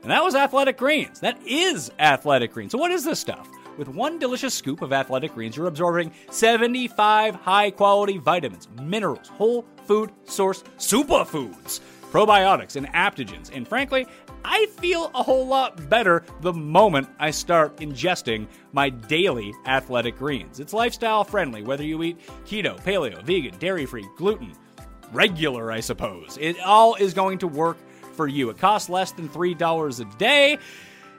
And that was athletic greens. That is athletic greens. So, what is this stuff? With one delicious scoop of athletic greens, you're absorbing 75 high quality vitamins, minerals, whole food source superfoods, probiotics, and adaptogens. And frankly, I feel a whole lot better the moment I start ingesting my daily athletic greens. It's lifestyle friendly, whether you eat keto, paleo, vegan, dairy free, gluten, regular, I suppose. It all is going to work for you. It costs less than $3 a day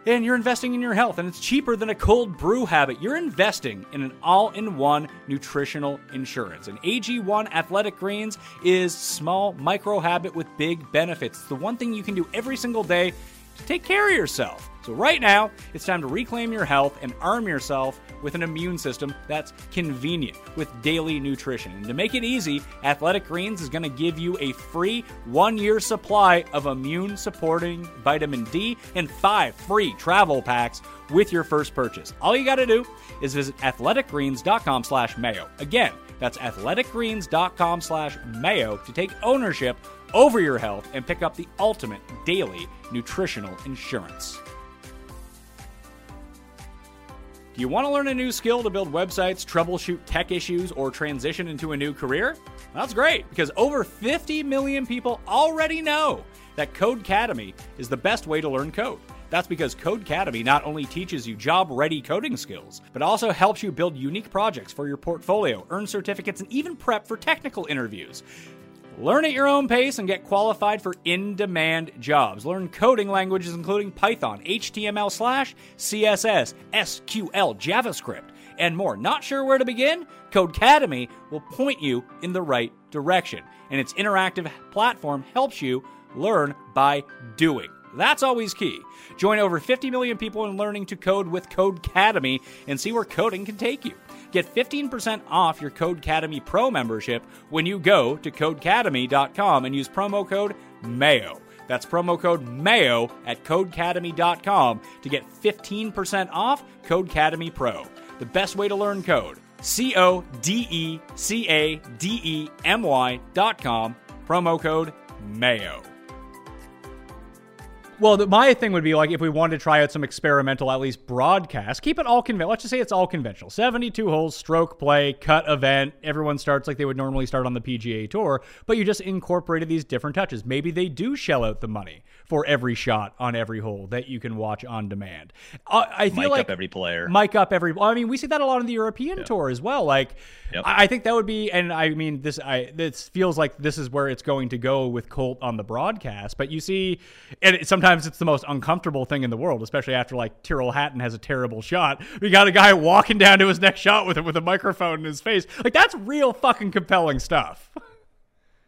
and you're investing in your health, and it's cheaper than a cold brew habit. You're investing in an all in one nutritional insurance. And AG1 Athletic Greens is small micro habit with big benefits. It's the one thing you can do every single day to take care of yourself. So, right now, it's time to reclaim your health and arm yourself with an immune system that's convenient with daily nutrition. And to make it easy, Athletic Greens is going to give you a free one year supply of immune supporting vitamin D and five free travel packs with your first purchase. All you got to do is visit athleticgreens.com slash mayo. Again, that's athleticgreens.com slash mayo to take ownership over your health and pick up the ultimate daily nutritional insurance. Do you want to learn a new skill to build websites, troubleshoot tech issues, or transition into a new career? That's great because over 50 million people already know that Codecademy is the best way to learn code. That's because Codecademy not only teaches you job ready coding skills, but also helps you build unique projects for your portfolio, earn certificates, and even prep for technical interviews. Learn at your own pace and get qualified for in demand jobs. Learn coding languages including Python, HTML, slash, CSS, SQL, JavaScript, and more. Not sure where to begin? Codecademy will point you in the right direction, and its interactive platform helps you learn by doing. That's always key. Join over 50 million people in learning to code with Codecademy and see where coding can take you. Get 15% off your Codecademy Pro membership when you go to codecademy.com and use promo code MAYO. That's promo code MAYO at codecademy.com to get 15% off Codecademy Pro. The best way to learn code. C O D E C A D E M Y dot com. Promo code MAYO. Well, the, my thing would be like if we wanted to try out some experimental, at least broadcast, keep it all conventional. Let's just say it's all conventional 72 holes, stroke play, cut event. Everyone starts like they would normally start on the PGA Tour, but you just incorporated these different touches. Maybe they do shell out the money for every shot on every hole that you can watch on demand. Uh, I feel
Mic
like
up every player.
mic up every. I mean, we see that a lot on the European tour as well. Like,
Yep.
I, I think that would be, and I mean, this I this feels like this is where it's going to go with Colt on the broadcast. But you see, and it, sometimes it's the most uncomfortable thing in the world, especially after like Tyrrell Hatton has a terrible shot. We got a guy walking down to his next shot with it with a microphone in his face. Like that's real fucking compelling stuff.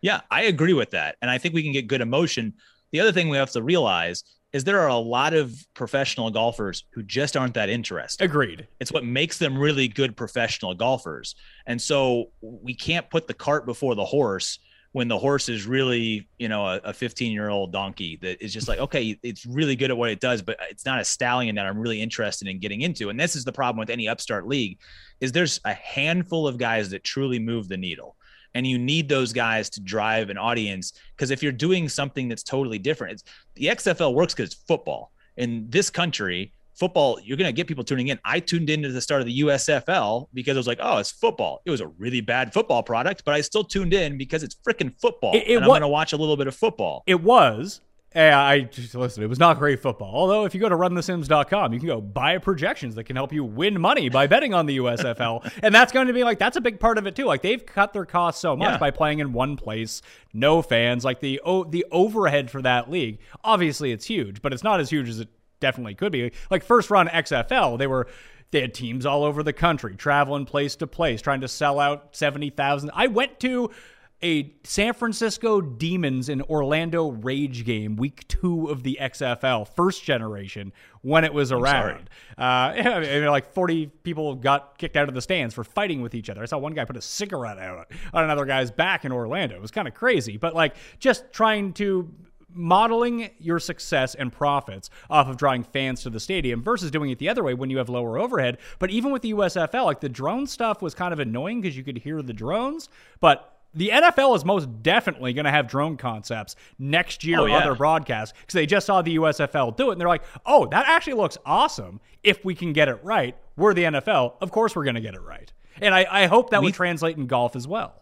Yeah, I agree with that. And I think we can get good emotion. The other thing we have to realize is there are a lot of professional golfers who just aren't that interested.
Agreed.
It's what makes them really good professional golfers. And so we can't put the cart before the horse when the horse is really, you know, a 15 year old donkey that is just like, okay, it's really good at what it does, but it's not a stallion that I'm really interested in getting into. And this is the problem with any upstart league is there's a handful of guys that truly move the needle. And you need those guys to drive an audience because if you're doing something that's totally different, it's the XFL works because it's football. In this country, football, you're going to get people tuning in. I tuned into the start of the USFL because I was like, oh, it's football. It was a really bad football product, but I still tuned in because it's freaking football.
It- it
and I'm
wa-
going to watch a little bit of football.
It was. Yeah, I just listen. It was not great football. Although, if you go to runthesims.com, you can go buy projections that can help you win money by betting on the USFL, and that's going to be like that's a big part of it too. Like they've cut their costs so much
Yeah.
by playing in one place, no fans. Like the oh, the overhead for that league, obviously it's huge, but it's not as huge as it definitely could be. Like first run XFL, they were. They had teams all over the country, traveling place to place, trying to sell out 70,000. I went to a San Francisco Demons and Orlando Rage game, week two of the XFL, first generation, when it was around. Uh, I mean, like 40 people got kicked out of the stands for fighting with each other. I saw one guy put a cigarette out on another guy's back in Orlando. It was kind of crazy, but like just trying to modeling your success and profits off of drawing fans to the stadium versus doing it the other way when you have lower overhead. But even with the USFL, like the drone stuff was kind of annoying because you could hear the drones, but the NFL is most definitely going to have drone concepts next year
Oh,
on their broadcasts because they just saw the USFL do it and they're like, oh, that actually looks awesome. If we can get it right, we're the NFL. Of course, we're going to get it right. And I, I hope that would translate in golf as well.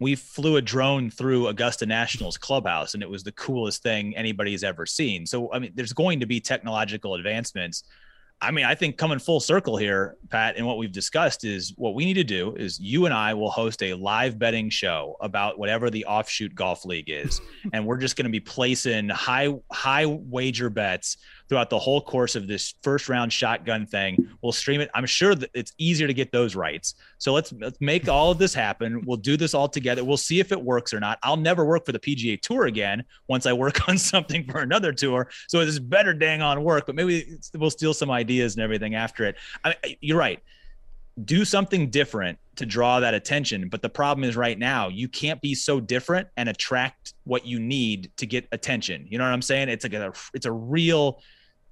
we flew a drone through Augusta National's clubhouse and it was the coolest thing anybody's ever seen. So, I mean, there's going to be technological advancements. I mean, I think coming full circle here, Pat, and what we've discussed is what we need to do is you and I will host a live betting show about whatever the offshoot golf league is. and we're just going to be placing high, high wager bets throughout the whole course of this first round shotgun thing. We'll stream it. I'm sure that it's easier to get those rights. So let's let's make all of this happen. We'll do this all together. We'll see if it works or not. I'll never work for the PGA Tour again once I work on something for another tour. So it's better dang on work, but maybe we'll steal some ideas and everything after it. I, you're right do something different to draw that attention. But the problem is right now, you can't be so different and attract what you need to get attention. You know what I'm saying? It's like a it's a real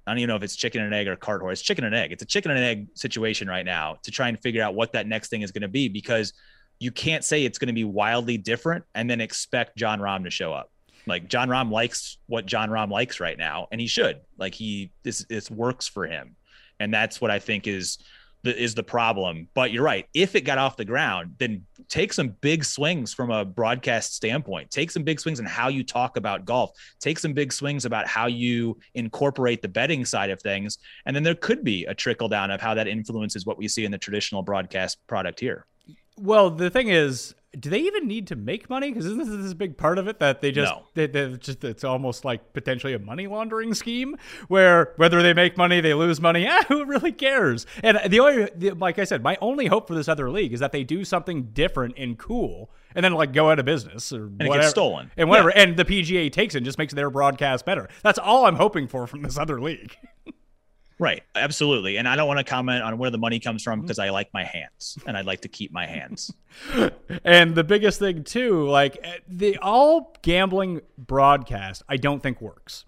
I don't even know if it's chicken and egg or cart horse. Chicken and egg. It's a chicken and egg situation right now to try and figure out what that next thing is going to be because you can't say it's going to be wildly different and then expect Jon Rahm to show up. Like Jon Rahm likes what Jon Rahm likes right now, and he should. Like he this this works for him, and that's what I think is the, is the problem. But you're right. If it got off the ground, then take some big swings from a broadcast standpoint. Take some big swings in how you talk about golf. Take some big swings about how you incorporate the betting side of things. And then there could be a trickle down of how that influences what we see in the traditional broadcast product here.
Well, the thing is, do they even need to make money? Because isn't this, this a big part of it that they just
no.
they, they just it's almost like potentially a money laundering scheme where whether they make money, they lose money. Eh, who really cares? And the only the, like I said, my only hope for this other league is that they do something different and cool, and then like go out of business or
and
whatever,
stolen
and whatever. Yeah. And the PGA takes it and just makes their broadcast better. That's all I'm hoping for from this other league.
Right, absolutely. And I don't want to comment on where the money comes from because I like my hands and I'd like to keep my hands.
and the biggest thing too, like eh, the all gambling broadcast, I don't think works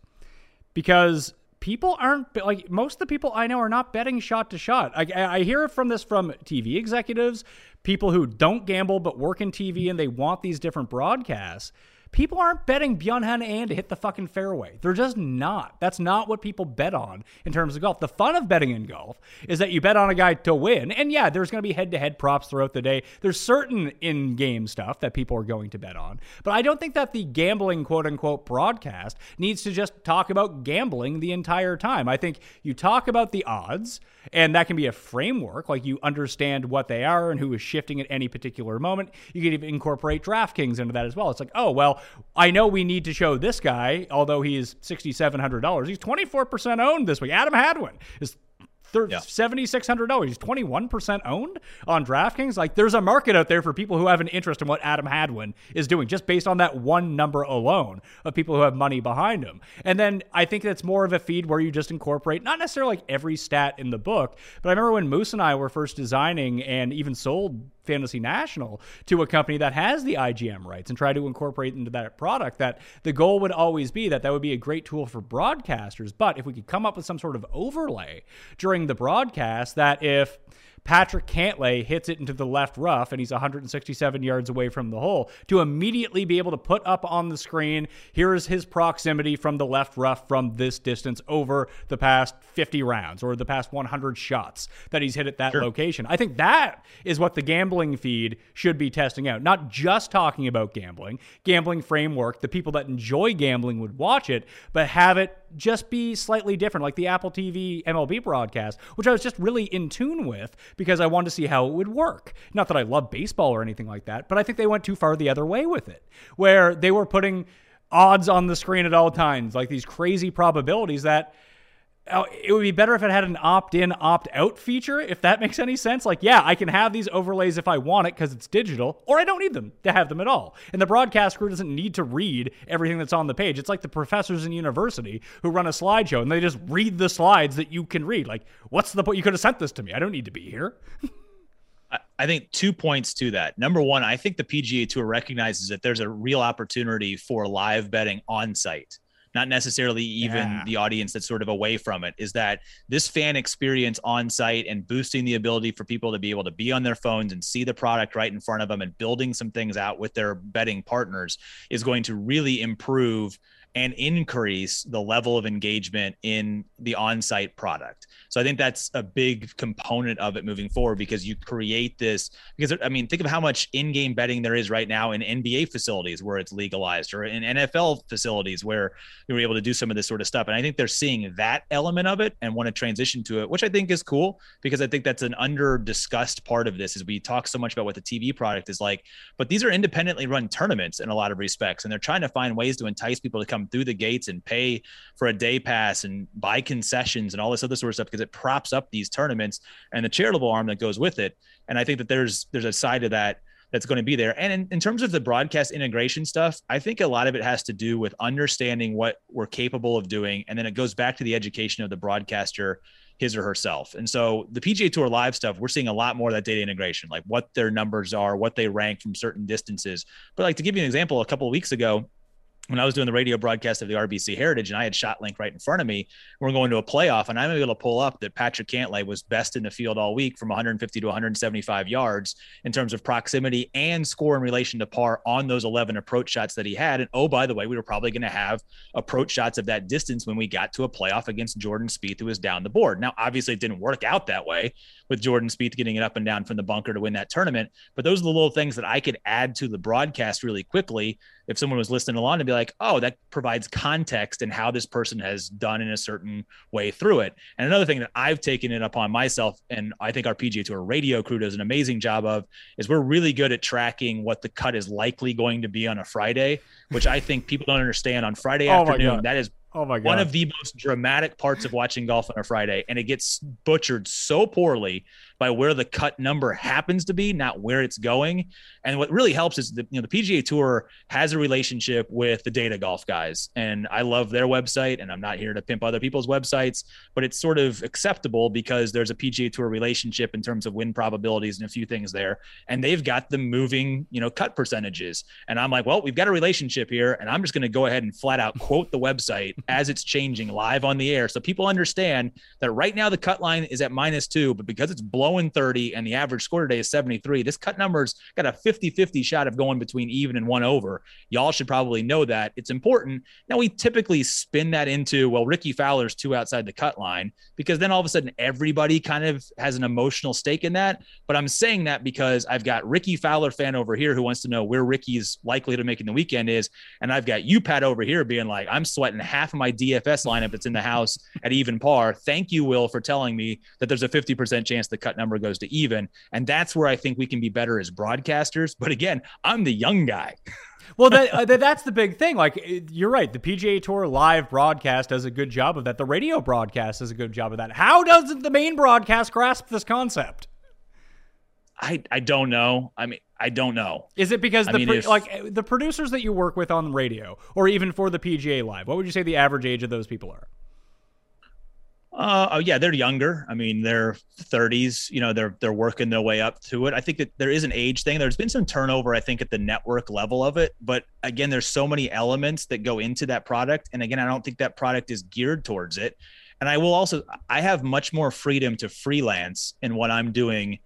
because people aren't like most of the people I know are not betting shot to shot. I, I hear it from this from TV executives, people who don't gamble but work in TV and they want these different broadcasts people aren't betting Byung-hun An to hit the fucking fairway. They're just not. That's not what people bet on in terms of golf. The fun of betting in golf is that you bet on a guy to win. And yeah, there's going to be head to head props throughout the day. There's certain in game stuff that people are going to bet on. But I don't think that the gambling quote unquote broadcast needs to just talk about gambling the entire time. I think you talk about the odds, and that can be a framework, like you understand what they are and who is shifting at any particular moment. You can even incorporate DraftKings into that as well. It's like, oh, well, I know we need to show this guy, although he is $6,700. He's 24% owned this week. Adam Hadwin is yeah. $7,600. He's 21% owned on DraftKings. Like, there's a market out there for people who have an interest in what Adam Hadwin is doing, just based on that one number alone of people who have money behind him. And then I think that's more of a feed where you just incorporate not necessarily like every stat in the book, but I remember when Moose and I were first designing and even sold Fantasy National to a company that has the IGM rights and try to incorporate into that product that the goal would always be that that would be a great tool for broadcasters. But if we could come up with some sort of overlay during the broadcast that if Patrick Cantlay hits it into the left rough and he's 167 yards away from the hole to immediately be able to put up on the screen here is his proximity from the left rough from this distance over the past 50 rounds or the past 100 shots that he's hit at that sure. location. I think that is what the gambling feed should be testing out. Not just talking about gambling, gambling framework, the people that enjoy gambling would watch it, but have it just be slightly different, like the Apple TV MLB broadcast, which I was just really in tune with because I wanted to see how it would work. Not that I love baseball or anything like that, but I think they went too far the other way with it, where they were putting odds on the screen at all times, like these crazy probabilities that Oh, it would be better if it had an opt-in, opt-out feature, if that makes any sense. Like, yeah, I can have these overlays if I want it because it's digital, or I don't need them to have them at all. And the broadcast crew doesn't need to read everything that's on the page. It's like the professors in university who run a slideshow and they just read the slides that you can read. Like, what's the point? You could have sent this to me. I don't need to be here.
I think two points to that. Number one, I think the PGA Tour recognizes that there's a real opportunity for live betting on site, not necessarily even
Yeah.
the audience that's sort of away from it. Is that this fan experience on site and boosting the ability for people to be able to be on their phones and see the product right in front of them and building some things out with their betting partners is going to really improve and increase the level of engagement in the on-site product. So I think that's a big component of it moving forward because you create this because I mean think of how much in-game betting there is right now in NBA facilities where it's legalized or in NFL facilities where you're able to do some of this sort of stuff and I think they're seeing that element of it and want to transition to it which I think is cool because I think that's an under discussed part of this is we talk so much about what the TV product is like but these are independently run tournaments in a lot of respects and they're trying to find ways to entice people to come through the gates and pay for a day pass and buy concessions and all this other sort of stuff because it props up these tournaments and the charitable arm that goes with it and i think that there's there's a side of that that's going to be there and in, in terms of the broadcast integration stuff i think a lot of it has to do with understanding what we're capable of doing and then it goes back to the education of the broadcaster his or herself. And so the PGA Tour live stuff, we're seeing a lot more of that data integration, like what their numbers are, what they rank from certain distances. But like to give you an example, a couple of weeks ago, when I was doing the radio broadcast of the RBC Heritage and I had ShotLink right in front of me, we're going to a playoff and I'm able to pull up that Patrick Cantlay was best in the field all week from 150 to 175 yards in terms of proximity and score in relation to par on those 11 approach shots that he had. And oh, by the way, we were probably going to have approach shots of that distance when we got to a playoff against Jordan Spieth, who was down the board. Now, obviously, it didn't work out that way with Jordan Spieth getting it up and down from the bunker to win that tournament. But those are the little things that I could add to the broadcast really quickly if someone was listening along to be like, oh, that provides context and how this person has done in a certain way through it. And another thing that I've taken it upon myself, and I think our PGA Tour radio crew does an amazing job of, is we're really good at tracking what the cut is likely going to be on a Friday, which I think people don't understand on Friday
Oh
afternoon. That is
Oh my god.
one of the most dramatic parts of watching golf on a Friday, and it gets butchered so poorly by where the cut number happens to be, not where it's going. And what really helps is the you know the PGA Tour has a relationship with the Data Golf guys, and I love their website. And I'm not here to pimp other people's websites, but it's sort of acceptable because there's a PGA Tour relationship in terms of win probabilities and a few things there, and they've got the moving you know cut percentages. And I'm like, well, we've got a relationship here, and I'm just going to go ahead and flat out quote the website as it's changing live on the air, so people understand that right now the cut line is at minus two, but because it's blowing 30 and the average score today is 73, this cut number's got a 50 50 shot of going between even and one over. Y'all should probably know that. It's important. Now, we typically spin that into, well, Rickie Fowler's two outside the cut line, because then all of a sudden everybody kind of has an emotional stake in that. But I'm saying that because I've got Rickie Fowler fan over here who wants to know where Rickie's likely to make in the weekend is. And I've got you, Pat, over here being like, I'm sweating half of my DFS lineup that's in the house at even par. Thank you, Will, for telling me that there's a 50% chance the cut number goes to even. And that's where I think we can be better as broadcasters. But again, I'm the young guy.
well, that, uh, that's the big thing. Like you're right. The PGA Tour live broadcast does a good job of that. The radio broadcast does a good job of that. How doesn't the main broadcast grasp this concept?
I, I don't know. I mean, I don't know.
Is it because
I
the
mean,
pro-
if-
like uh, the producers that you work with on radio, or even for the PGA Live? What would you say the average age of those people are?
Uh, oh yeah, they're younger. I mean, they're 30s. You know, they're they're working their way up to it. I think that there is an age thing. There's been some turnover, I think, at the network level of it. But again, there's so many elements that go into that product, and again, I don't think that product is geared towards it. And I will also, I have much more freedom to freelance in what I'm doing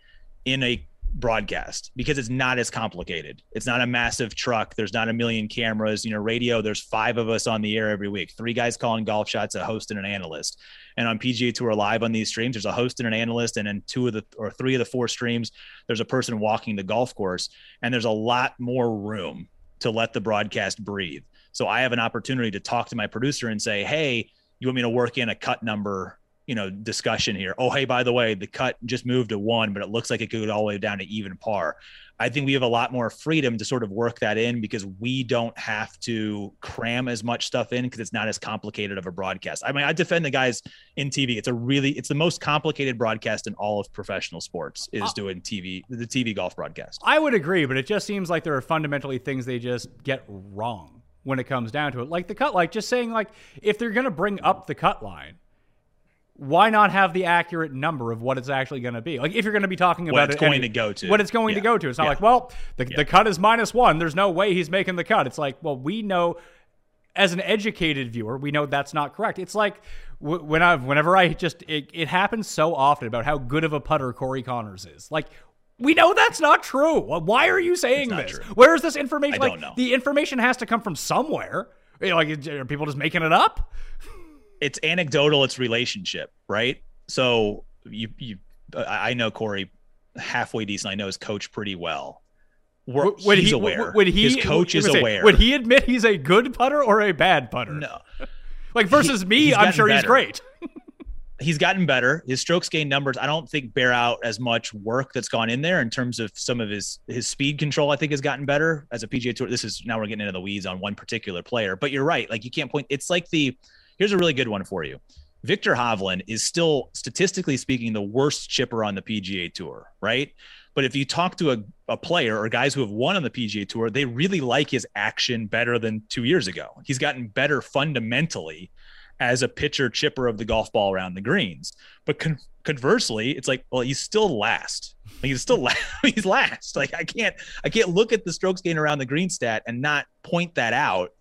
in a broadcast because it's not as complicated. It's not a massive truck. There's not a million cameras. You know, radio, there's five of us on the air every week, three guys calling golf shots, a host and an analyst. And on PGA Tour Live on these streams, there's a host and an analyst. And in two of the or three of the four streams, there's a person walking the golf course. And there's a lot more room to let the broadcast breathe. So I have an opportunity to talk to my producer and say, hey, you want me to work in a cut number you know discussion here. Oh hey by the way the cut just moved to one but it looks like it could go all the way down to even par. I think we have a lot more freedom to sort of work that in because we don't have to cram as much stuff in because it's not as complicated of a broadcast. I mean i defend the guys in tv it's a really it's the most complicated broadcast in all of professional sports is uh, doing tv the tv golf broadcast.
I would agree, but it just seems like there are fundamentally things they just get wrong when it comes down to it. Like the cut, like just saying like if they're gonna bring up the cut line, why not have the accurate number of what it's actually going to be? Like if you're going to be talking about What
it's
it,
going
any-
to go to.
what it's going to go to. It's not
Yeah.
like, well, the, the cut is minus one. There's no way he's making the cut. It's like, well, we know as an educated viewer, we know that's not correct. It's like w- when I, whenever I just, it, it happens so often about how good of a putter Corey Conners is. Like, we know that's not true. Why are you saying this?
true.
Where is this information?
I
like,
don't know.
the information has to come from somewhere. Eh, like, are people just making it up?
It's anecdotal it's relationship right? So you you i know corey halfway decent. I know his coach pretty well. We're,
would
he's
he,
aware.
Would he?
his coach is
say,
aware.
Would he admit he's a good putter or a bad putter?
no.
Like versus
He-
me, I'm sure he's great.
he's gotten better. His strokes gain numbers i don't think bear out as much work that's gone in there in terms of some of his his speed control i think has gotten better. As a pga tour this is now we're getting into the weeds on one particular player but you're right. Like you can't point it's like the here's a really good one for you Viktor Hovland is still statistically speaking the worst chipper on the PGA Tour, right? But if you talk to a, a player or guys who have won on the PGA Tour, they really like his action better than two years ago. He's gotten better fundamentally as a pitcher chipper of the golf ball around the greens. But con- conversely, it's like, well, he's still last. Like he's still last. he's last. Like I can't, I can't look at the strokes gain around the green stat and not point that out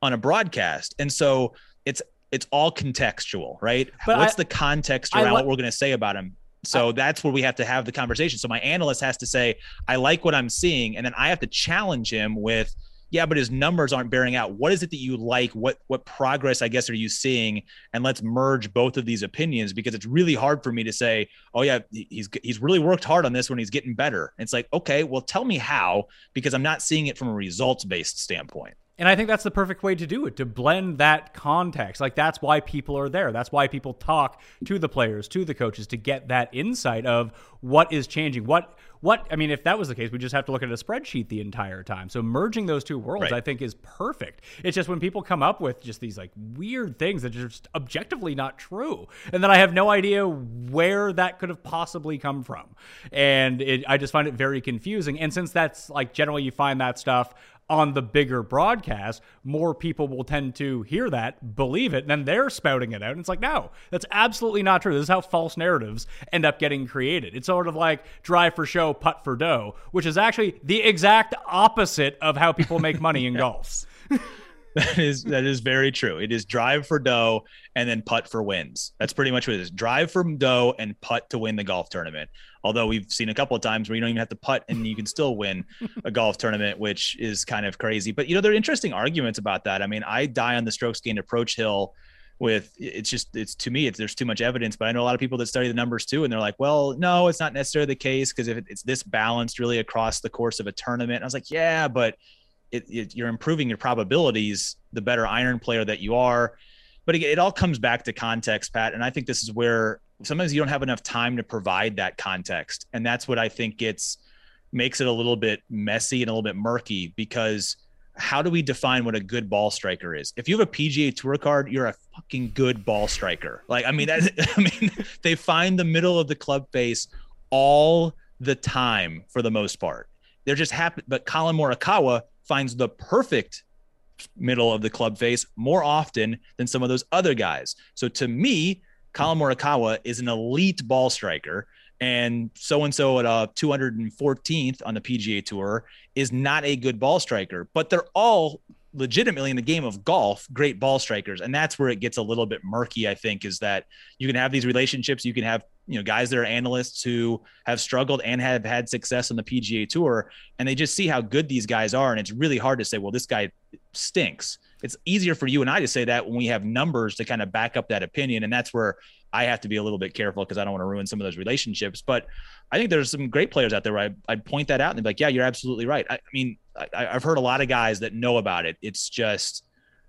on a broadcast. And so it's it's all contextual, right?
But
What's
I-
the context around
li-
what we're going to say about him? So that's where we have to have the conversation. So my analyst has to say, I like what I'm seeing, and then I have to challenge him with, yeah, but his numbers aren't bearing out. What is it that you like? What what progress, I guess, are you seeing? And let's merge both of these opinions because it's really hard for me to say, oh yeah, he's he's really worked hard on this when he's getting better. It's like, okay, well, tell me how because I'm not seeing it from a results based standpoint.
And I think that's the perfect way to do it, to blend that context. Like that's why people are there. That's why people talk to the players, to the coaches to get that insight of what is changing. What what I mean, if that was the case, we just have to look at a spreadsheet the entire time. So merging those two worlds
Right.
I think is perfect. It's just when people come up with just these like weird things that are just objectively not true. And then I have no idea where that could have possibly come from. And it, I just find it very confusing. And since that's like generally you find that stuff on the bigger broadcast, more people will tend to hear that, believe it, and then they're spouting it out. And it's like, no, that's absolutely not true. This is how false narratives end up getting created. It's sort of like drive for show, putt for dough, which is actually the exact opposite of how people make money in golf.
That is that is very true. It is drive for dough and then putt for wins. That's pretty much what it is. Drive for dough and putt to win the golf tournament. Although we've seen a couple of times where you don't even have to putt and you can still win a golf tournament, which is kind of crazy. But you know, there are interesting arguments about that. I mean, I die on the strokes gained approach hill with it's just it's to me it's there's too much evidence but i know a lot of people that study the numbers too and they're like well no it's not necessarily the case because if it's this balanced really across the course of a tournament i was like yeah but it, it, you're improving your probabilities the better iron player that you are but again, it all comes back to context pat and i think this is where sometimes you don't have enough time to provide that context and that's what i think gets makes it a little bit messy and a little bit murky because how do we define what a good ball striker is? If you have a PGA Tour card, you're a fucking good ball striker. Like, I mean, that, I mean, they find the middle of the club face all the time for the most part. They're just happy, but Collin Morikawa finds the perfect middle of the club face more often than some of those other guys. So to me, Collin Morikawa is an elite ball striker, and so and so at uh, a 214th on the PGA Tour is not a good ball striker, but they're all legitimately in the game of golf great ball strikers and that's where it gets a little bit murky i think is that you can have these relationships you can have you know guys that are analysts who have struggled and have had success on the pga tour and they just see how good these guys are and it's really hard to say well this guy stinks it's easier for you and i to say that when we have numbers to kind of back up that opinion and that's where i have to be a little bit careful because i don't want to ruin some of those relationships but I think there's some great players out there where I, I'd point that out and be like, yeah, you're absolutely right. I, I mean, I, I've heard a lot of guys that know about it. It's just,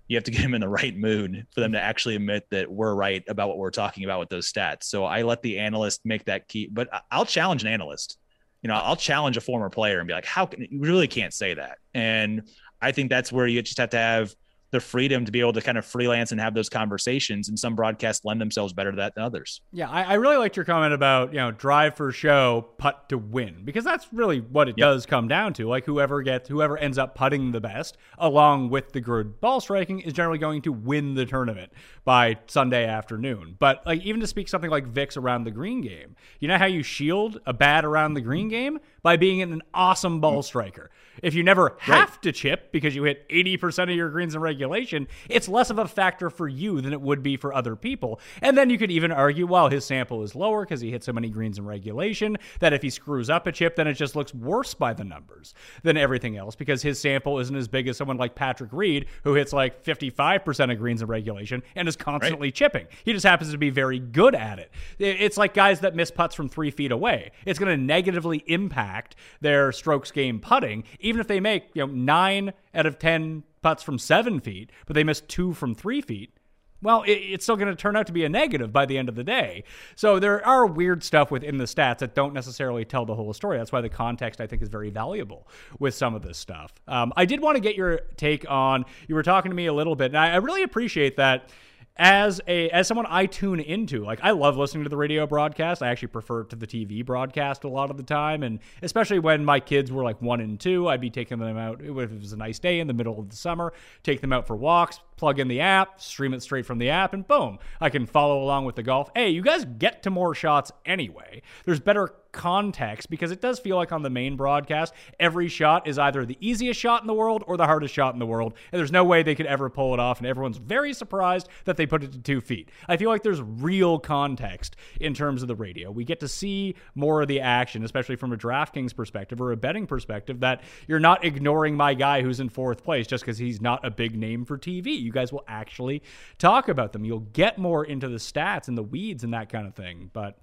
you have to get them in the right mood for them to actually admit that we're right about what we're talking about with those stats. So I let the analyst make that key, but I'll challenge an analyst. You know, I'll challenge a former player and be like, how can you really can't say that? And I think that's where you just have to have the freedom to be able to kind of freelance and have those conversations. And some broadcasts lend themselves better to that than others.
Yeah, I, I really liked your comment about you know drive for show, putt to win, because that's really what it
Yep.
does come down to. Like whoever gets whoever ends up putting the best, along with the good ball striking, is generally going to win the tournament by Sunday afternoon. But like even to speak something like Vic's around the green game, you know how you shield a bad around the green game by being an awesome ball striker. If you never have to chip because you hit 80% of your greens in regulation, it's less of a factor for you than it would be for other people. And then you could even argue, well, his sample is lower because he hit so many greens in regulation that if he screws up a chip, then it just looks worse by the numbers than everything else because his sample isn't as big as someone like Patrick Reed, who hits like 55% of greens in regulation and is constantly chipping. He just happens to be very good at it. It- It's like guys that miss putts from three feet away. It's going to negatively impact their strokes game putting, even if they make you know nine out of ten putts from seven feet, but they miss two from three feet. Well, it, it's still going to turn out to be a negative by the end of the day. So there are weird stuff within the stats that don't necessarily tell the whole story. That's why the context I think is very valuable with some of this stuff. Um, I did want to get your take on. You were talking to me a little bit, and I, I really appreciate that as a as someone I tune into, like I love listening to the radio broadcast. I actually prefer it to the TV broadcast a lot of the time, and especially when my kids were like one and two, I'd be taking them out if it was a nice day in the middle of the summer, take them out for walks, plug in the app, stream it straight from the app, and boom, I can follow along with the golf. Hey, you guys get to more shots anyway. There's better context because it does feel like on the main broadcast, every shot is either the easiest shot in the world or the hardest shot in the world, and there's no way they could ever pull it off, and everyone's very surprised that they put it to two feet. I feel like there's real context in terms of the radio. We get to see more of the action, especially from a DraftKings perspective or a betting perspective, that you're not ignoring my guy who's in fourth place just because he's not a big name for TV. You guys will actually talk about them. You'll get more into the stats and the weeds and that kind of thing. But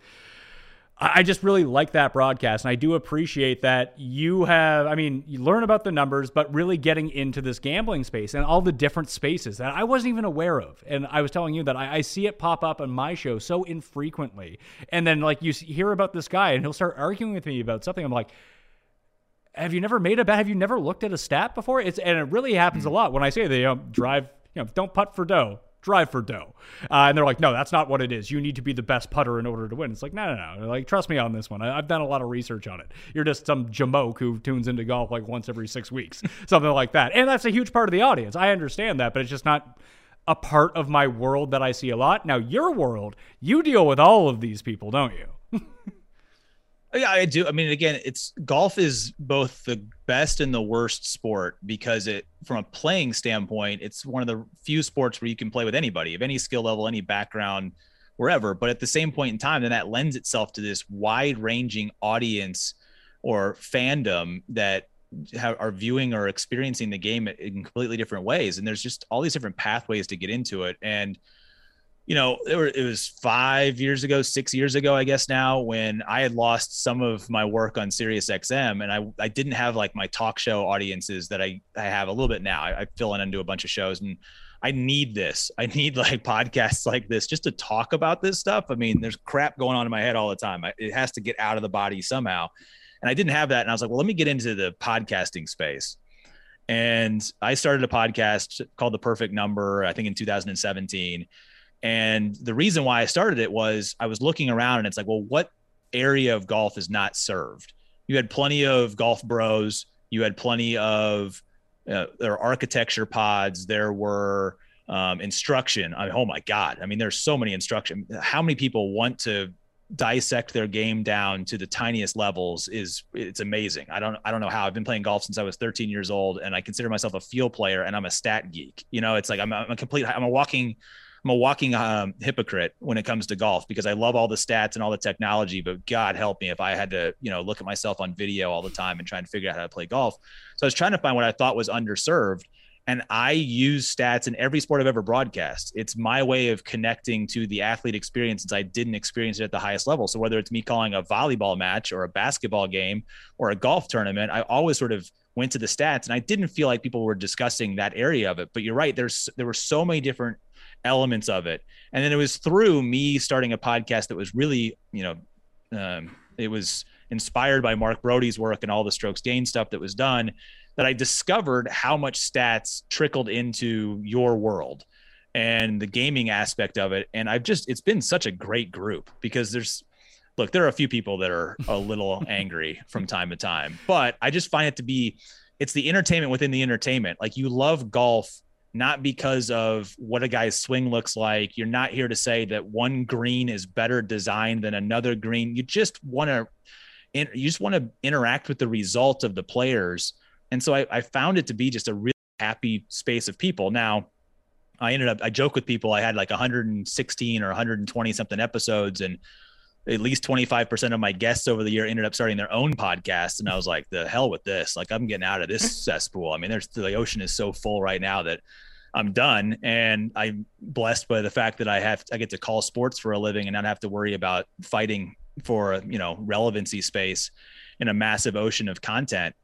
I just really like that broadcast. And I do appreciate that you have, I mean, you learn about the numbers, but really getting into this gambling space and all the different spaces that I wasn't even aware of. And I was telling you that I, I see it pop up on my show so infrequently. And then, like, you hear about this guy and he'll start arguing with me about something. I'm like, have you never made a bet? Have you never looked at a stat before? It's and it really happens a lot when I say they um, drive, you know, don't putt for dough, drive for dough, uh, and they're like, no, that's not what it is. You need to be the best putter in order to win. It's like, no, no, no. Like, trust me on this one. I, I've done a lot of research on it. You're just some jamoke who tunes into golf like once every six weeks, something like that, and that's a huge part of the audience. I understand that, but it's just not a part of my world that I see a lot. Now, your world, you deal with all of these people, don't you?
Yeah, I do. I mean, again, it's golf is both the best and the worst sport because it, from a playing standpoint, it's one of the few sports where you can play with anybody of any skill level, any background, wherever. But at the same point in time, then that lends itself to this wide ranging audience or fandom that have, are viewing or experiencing the game in completely different ways. And there's just all these different pathways to get into it. And you know, it, was five years ago, six years ago, I guess now, when I had lost some of my work on Sirius XM and I, I didn't have like my talk show audiences that I, I have a little bit now. I, I fill in and do a bunch of shows and I need this. I need like podcasts like this just to talk about this stuff. I mean, there's crap going on in my head all the time. I, it has to get out of the body somehow. And I didn't have that. And I was like, well, let me get into the podcasting space. And I started a podcast called The Perfect Number, I think in 2017. And the reason why I started it was I was looking around and it's like, well, what area of golf is not served? You had plenty of golf bros, you had plenty of uh, there were architecture pods, there were um, instruction. I mean, oh my God. I mean, there's so many instruction. How many people want to dissect their game down to the tiniest levels is it's amazing. I don't I don't know how. I've been playing golf since I was 13 years old and I consider myself a field player and I'm a stat geek. You know, it's like I'm a, I'm a complete I'm a walking I'm a walking um, hypocrite when it comes to golf because I love all the stats and all the technology, but God help me if I had to, you know, look at myself on video all the time and try and figure out how to play golf. So I was trying to find what I thought was underserved. And I use stats in every sport I've ever broadcast. It's my way of connecting to the athlete experience since I didn't experience it at the highest level. So whether it's me calling a volleyball match or a basketball game or a golf tournament, I always sort of went to the stats and I didn't feel like people were discussing that area of it. But you're right, there's there were so many different elements of it. And then it was through me starting a podcast that was really, you know, um, it was inspired by Mark Broadie's work and all the strokes gain stuff that was done that I discovered how much stats trickled into your world and the gaming aspect of it. And I've just, it's been such a great group because there's, look, there are a few people that are a little angry from time to time, but I just find it to be, it's the entertainment within the entertainment. Like you love golf not because of what a guy's swing looks like. You're not here to say that one green is better designed than another green. You just want to, you just want to interact with the result of the players. And so I, I found it to be just a really happy space of people. Now, I ended up, I joke with people, I had like 116 or 120 something episodes, and at least 25% of my guests over the year ended up starting their own podcast. And I was like, the hell with this. Like, I'm getting out of this cesspool. I mean, there's the ocean is so full right now that I'm done. And I'm blessed by the fact that I have, I get to call sports for a living and not have to worry about fighting for, you know, relevancy space in a massive ocean of content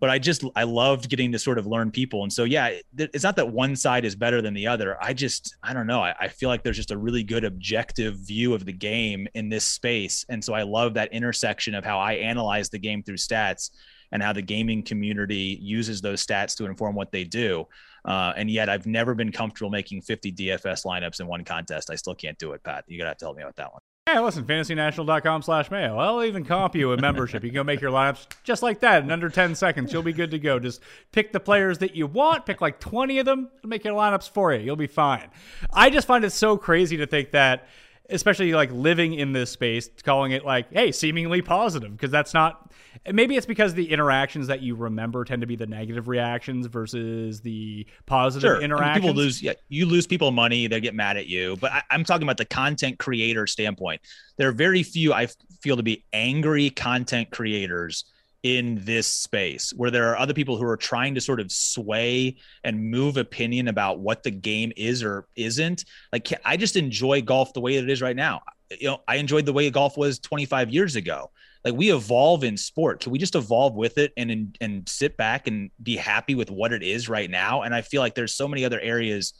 but I just I loved getting to sort of learn people. And so yeah, it's not that one side is better than the other. I just I don't know. I, I, feel like there's just a really good objective view of the game in this space. And so I love that intersection of how I analyze the game through stats and how the gaming community uses those stats to inform what they do. Uh, and yet I've never been comfortable making 50 DFS lineups in one contest. I still can't do it, Pat. You gotta tell me about that one.
Yeah, listen, fantasynational.com slash mayo. I'll even comp you a membership. You can go make your lineups just like that in under 10 seconds. You'll be good to go. Just pick the players that you want, pick like 20 of them, make your lineups for you. You'll be fine. I just find it so crazy to think that especially like living in this space, calling it like, hey, seemingly positive, because that's not. Maybe it's because the interactions that you remember tend to be the negative reactions versus the positive sure. interactions. I mean,
people lose, yeah, you lose people money, they get mad at you. But I, I'm talking about the content creator standpoint. There are very few I feel to be angry content creators in this space where there are other people who are trying to sort of sway and move opinion about what the game is or isn't. Like i just enjoy golf the way it is right now. You know i enjoyed the way golf was 25 years ago. Like we evolve in sport. Can we just evolve with it and and sit back and be happy with what it is right now? And i feel like there's so many other areas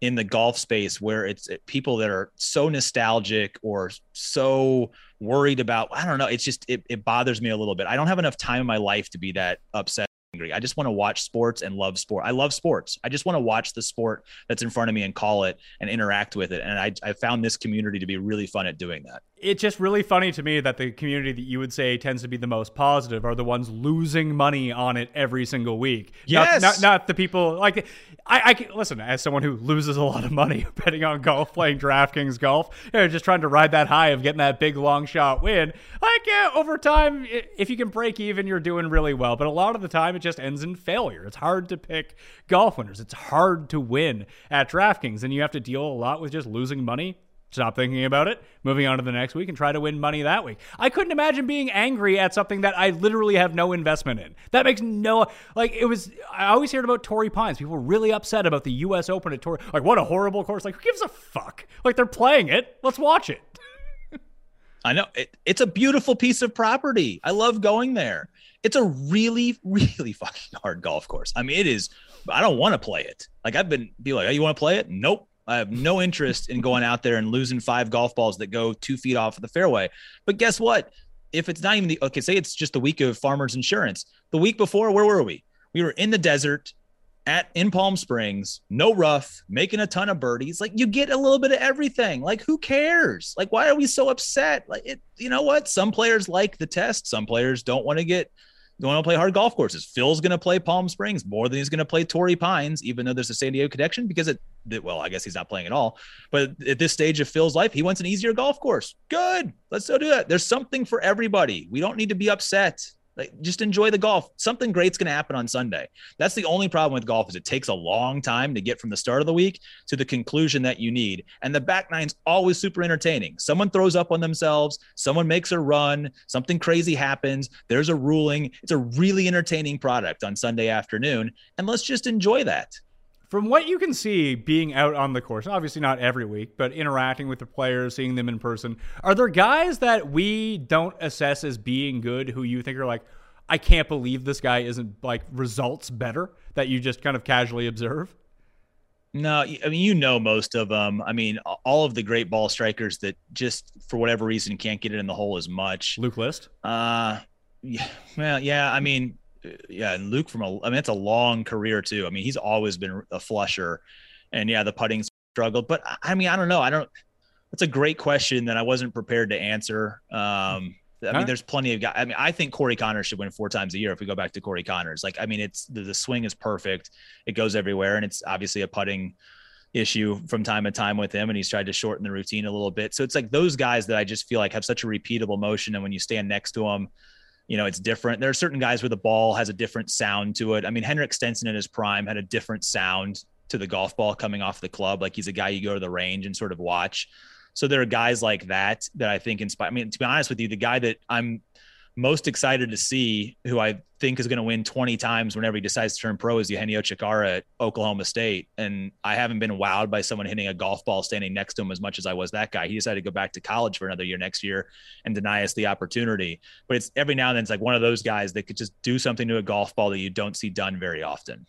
in the golf space where it's people that are so nostalgic or so worried about i don't know it's just it, it bothers me a little bit i don't have enough time in my life to be that upset angry. I just want to watch sports and love sport. I love sports. I just want to watch the sport that's in front of me and call it and interact with it. And I, I found this community to be really fun at doing that.
It's just really funny to me that the community that you would say tends to be the most positive are the ones losing money on it every single week.
Yes.
Not, not, not the people like I, I listen as someone who loses a lot of money betting on golf, playing DraftKings golf, you know, just trying to ride that high of getting that big long shot win. Like yeah, over time, if you can break even, you're doing really well. But a lot of the time, it just ends in failure. It's hard to pick golf winners. It's hard to win at DraftKings, and you have to deal a lot with just losing money. Stop thinking about it, moving on to the next week, and try to win money that week. I couldn't imagine being angry at something that I literally have no investment in. That makes no like it was. I always heard about Torrey Pines. People were really upset about the U.S. Open at Torrey. Like, what a horrible course! Like, who gives a fuck? Like, they're playing it. Let's watch it.
I know it, it's a beautiful piece of property. I love going there. It's a really, really fucking hard golf course. I mean, it is. I don't want to play it. Like I've been be like, oh, you want to play it? Nope. I have no interest in going out there and losing five golf balls that go two feet off of the fairway. But guess what? If it's not even the okay, say it's just the week of Farmers Insurance. The week before, where were we? We were in the desert at in Palm Springs, no rough, making a ton of birdies. Like you get a little bit of everything. Like who cares? Like why are we so upset? Like it, you know what? Some players like the test. Some players don't want to get don't want to play hard golf courses. Phil's going to play Palm Springs more than he's going to play Torrey Pines, even though there's a San Diego connection because it, well, I guess he's not playing at all. But at this stage of Phil's life, he wants an easier golf course. Good. Let's go do that. There's something for everybody. We don't need to be upset. Like, just enjoy the golf. Something great's going to happen on Sunday. That's the only problem with golf is it takes a long time to get from the start of the week to the conclusion that you need. And the back nine's always super entertaining. Someone throws up on themselves, someone makes a run, something crazy happens, there's a ruling. It's a really entertaining product on Sunday afternoon. And let's just enjoy that.
From what you can see being out on the course, obviously not every week, but interacting with the players, seeing them in person, are there guys that we don't assess as being good who you think are like, I can't believe this guy isn't like results better that you just kind of casually observe?
No, I mean you know most of them. I mean all of the great ball strikers that just for whatever reason can't get it in the hole as much.
Luke List.
Uh, yeah, well, yeah. I mean yeah, and Luke from a, I mean, it's a long career too. I mean, he's always been a flusher, and yeah, the putting struggled. But I mean, I don't know. I don't. That's a great question that I wasn't prepared to answer. Um, I mean, there's plenty of guys. I mean, I think Corey Conners should win four times a year if we go back to Corey Conners, Like, I mean, it's the, the swing is perfect. It goes everywhere, and it's obviously a putting issue from time to time with him and he's tried to shorten the routine a little bit. So it's like those guys that I just feel like have such a repeatable motion and when you stand next to them, you know, it's different. There are certain guys where the ball has a different sound to it. I mean, Henrik Stenson in his prime had a different sound to the golf ball coming off the club. Like he's a guy you go to the range and sort of watch. So there are guys like that that I think inspire. I mean, to be honest with you, the guy that I'm most excited to see, who I think is going to win 20 times whenever he decides to turn pro, is Eugenio Chacarra at Oklahoma State. And I haven't been wowed by someone hitting a golf ball standing next to him as much as I was that guy. He decided to go back to college for another year next year and deny us the opportunity. But it's every now and then it's like one of those guys that could just do something to a golf ball that you don't see done very often.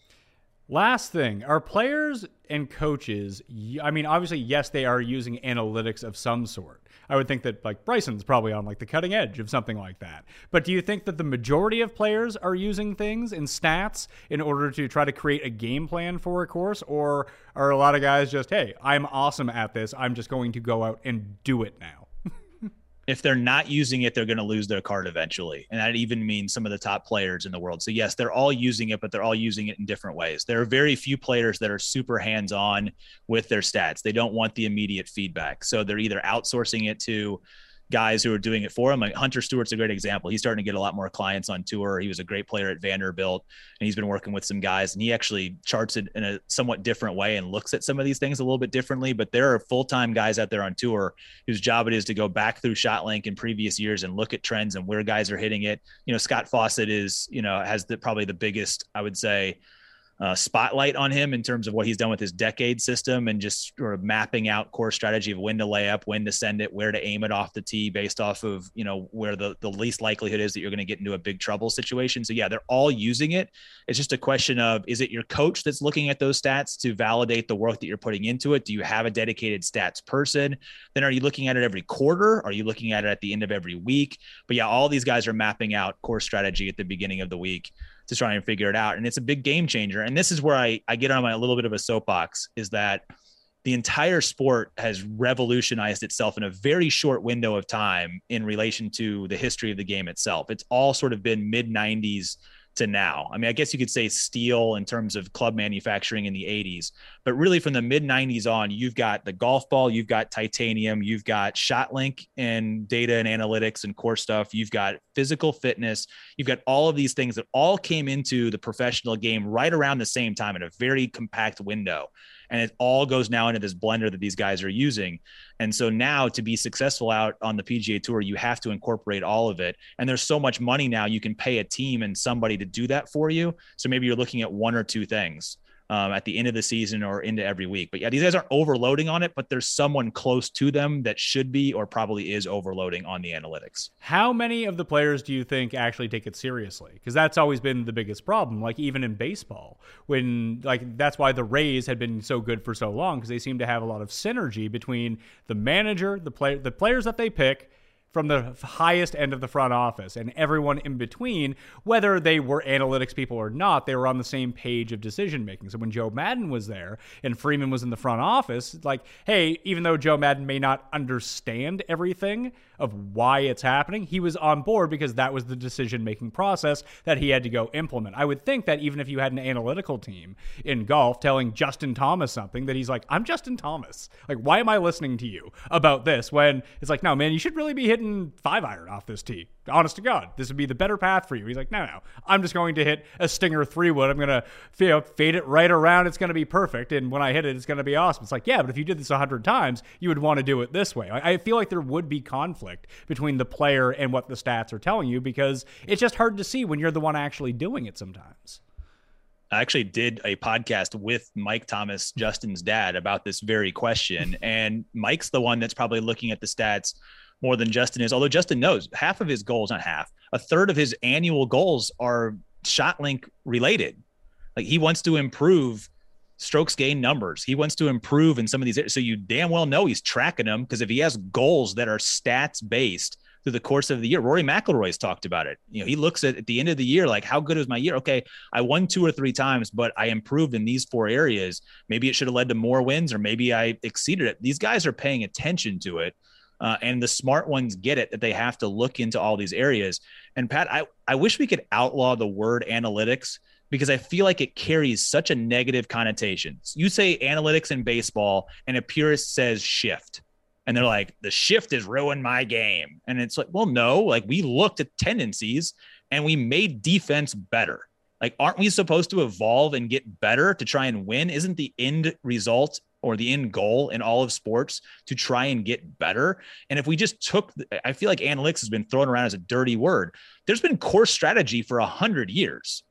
Last thing, are players and coaches, I mean, obviously, yes, they are using analytics of some sort. I would think that like Bryson's probably on like the cutting edge of something like that. But do you think that the majority of players are using things in stats in order to try to create a game plan for a course? Or are a lot of guys just, hey, I'm awesome at this. I'm just going to go out and do it now?
If they're not using it, they're going to lose their card eventually. And that even means some of the top players in the world. So, yes, they're all using it, but they're all using it in different ways. There are very few players that are super hands on with their stats. They don't want the immediate feedback. So, they're either outsourcing it to guys who are doing it for him. Like Hunter Stewart's a great example. He's starting to get a lot more clients on tour. He was a great player at Vanderbilt, and he's been working with some guys. And he actually charts it in a somewhat different way and looks at some of these things a little bit differently. But there are full time guys out there on tour whose job it is to go back through ShotLink in previous years and look at trends and where guys are hitting it. You know, Scott Fawcett is you know has the probably the biggest I would say uh, spotlight on him in terms of what he's done with his decade system and just sort of mapping out core strategy of when to lay up, when to send it, where to aim it off the tee based off of, you know, where the, the least likelihood is that you're going to get into a big trouble situation. So yeah, they're all using it. It's just a question of, is it your coach that's looking at those stats to validate the work that you're putting into it? Do you have a dedicated stats person? Then are you looking at it every quarter? Are you looking at it at the end of every week? But yeah, all these guys are mapping out core strategy at the beginning of the week to try and figure it out. And it's a big game changer. And this is where I, I get on my little bit of a soapbox is that the entire sport has revolutionized itself in a very short window of time in relation to the history of the game itself. It's all sort of been mid 90s to now. I mean, I guess you could say steel in terms of club manufacturing in the 80s, but really from the mid 90s on, you've got the golf ball, you've got titanium, you've got ShotLink and data and analytics and core stuff, you've got physical fitness, you've got all of these things that all came into the professional game right around the same time in a very compact window and it all goes now into this blender that these guys are using. And so now to be successful out on the PGA Tour, you have to incorporate all of it. And there's so much money now you can pay a team and somebody to do that for you. So maybe you're looking at one or two things um, at the end of the season or into every week. But yeah, these guys aren't overloading on it, but there's someone close to them that should be or probably is overloading on the analytics.
How many of the players do you think actually take it seriously? Because that's always been the biggest problem. Like even in baseball, when like that's why the Rays had been so good for so long because they seem to have a lot of synergy between the manager, the player, the players that they pick from the highest end of the front office and everyone in between, whether they were analytics people or not, they were on the same page of decision making. So when Joe Maddon was there and Friedman was in the front office, like, hey, even though Joe Maddon may not understand everything of why it's happening, he was on board because that was the decision making process that he had to go implement. I would think that even if you had an analytical team in golf telling Justin Thomas something, that he's like, I'm Justin Thomas. Like, why am I listening to you about this when it's like, no, man, you should really be hitting hitting five iron off this tee. Honest to God, this would be the better path for you. He's like, no, no, I'm just going to hit a stinger three wood. I'm going to you know, fade it right around. It's going to be perfect. And when I hit it, it's going to be awesome. It's like, yeah, but if you did this a hundred times, you would want to do it this way. I feel like there would be conflict between the player and what the stats are telling you because it's just hard to see when you're the one actually doing it sometimes.
I actually did a podcast with Mike Thomas, Justin's dad, about this very question. And Mike's the one that's probably looking at the stats more than Justin is. Although Justin knows half of his goals, not half, a third of his annual goals are shot link related. Like he wants to improve strokes gain numbers. He wants to improve in some of these. So you damn well know he's tracking them because if he has goals that are stats based, through the course of the year. Rory McIlroy's talked about it. You know, he looks at, at the end of the year like, how good was my year? Okay, I won two or three times, but I improved in these four areas. Maybe it should have led to more wins, or maybe I exceeded it. These guys are paying attention to it. Uh, and the smart ones get it that they have to look into all these areas. And Pat, I, I wish we could outlaw the word analytics because I feel like it carries such a negative connotation. You say analytics in baseball, and a purist says shift. And they're like, the shift has ruined my game. And it's like, well, no, like we looked at tendencies and we made defense better. Like, aren't we supposed to evolve and get better to try and win? Isn't the end result or the end goal in all of sports to try and get better. And if we just took, I feel like analytics has been thrown around as a dirty word. There's been course strategy for a hundred years.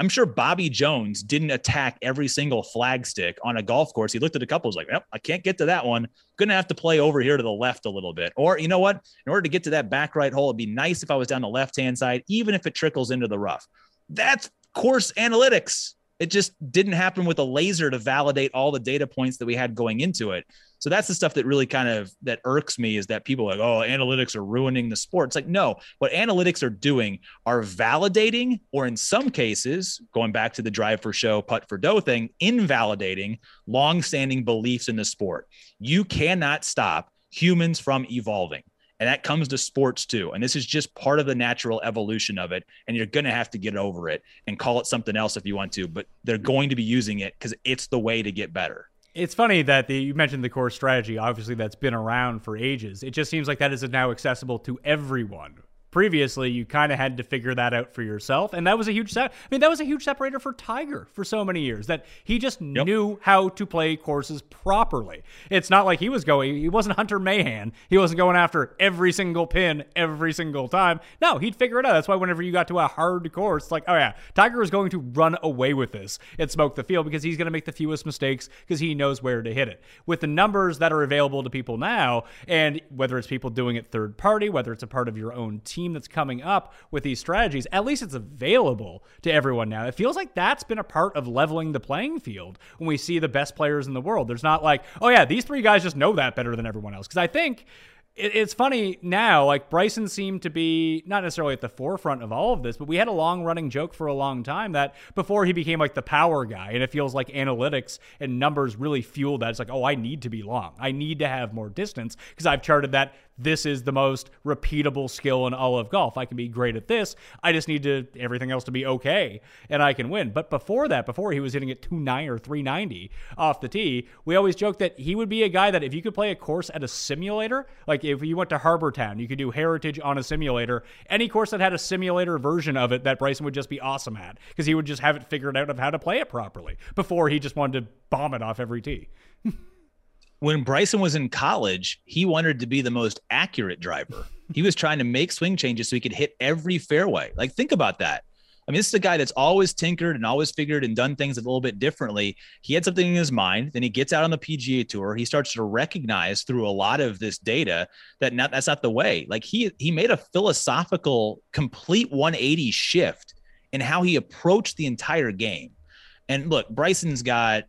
I'm sure Bobby Jones didn't attack every single flag stick on a golf course. He looked at a couple, was like, "Yep, I can't get to that one. Gonna have to play over here to the left a little bit." Or you know what? In order to get to that back right hole, it'd be nice if I was down the left hand side, even if it trickles into the rough. That's course analytics. It just didn't happen with a laser to validate all the data points that we had going into it. So that's the stuff that really kind of that irks me is that people like, oh, analytics are ruining the sport. It's like, no, what analytics are doing are validating, or in some cases, going back to the drive for show, putt for dough thing, invalidating long-standing beliefs in the sport. You cannot stop humans from evolving. And that comes to sports too. And this is just part of the natural evolution of it. And you're going to have to get over it and call it something else if you want to, but they're going to be using it because it's the way to get better.
It's funny that the, you mentioned the core strategy. Obviously, that's been around for ages. It just seems like that is now accessible to everyone previously you kind of had to figure that out for yourself and that was a huge set i mean that was a huge separator for tiger for so many years that he just yep. knew how to play courses properly. It's not like he was going he wasn't hunter mahan. He wasn't going after every single pin every single time. No he'd figure it out. That's why whenever you got to a hard course it's like oh yeah tiger is going to run away with this and smoke the field because he's going to make the fewest mistakes because he knows where to hit it. With the numbers that are available to people now and whether it's people doing it third party whether it's a part of your own team team that's coming up with these strategies, at least it's available to everyone now. It feels like that's been a part of leveling the playing field when we see the best players in the world. There's not like, oh, yeah, these three guys just know that better than everyone else. Because I think it's funny now, like Bryson seemed to be not necessarily at the forefront of all of this, but we had a long running joke for a long time that before he became like the power guy, and it feels like analytics and numbers really fueled that. It's like, oh, I need to be long. I need to have more distance because I've charted that this is the most repeatable skill in all of golf. I can be great at this. I just need to everything else to be okay and I can win. But before that, before he was hitting it 290 or 390 off the tee, we always joked that he would be a guy that if you could play a course at a simulator, like if you went to Harbour Town, you could do Heritage on a simulator. Any course that had a simulator version of it that Bryson would just be awesome at because he would just have it figured out of how to play it properly before he just wanted to bomb it off every tee.
when Bryson was in college, he wanted to be the most accurate driver. He was trying to make swing changes so he could hit every fairway. Like, think about that. I mean, this is a guy that's always tinkered and always figured and done things a little bit differently. He had something in his mind. Then he gets out on the PGA tour. He starts to recognize through a lot of this data that not, that's not the way. Like he he made a philosophical complete 180 shift in how he approached the entire game. And look, Bryson's got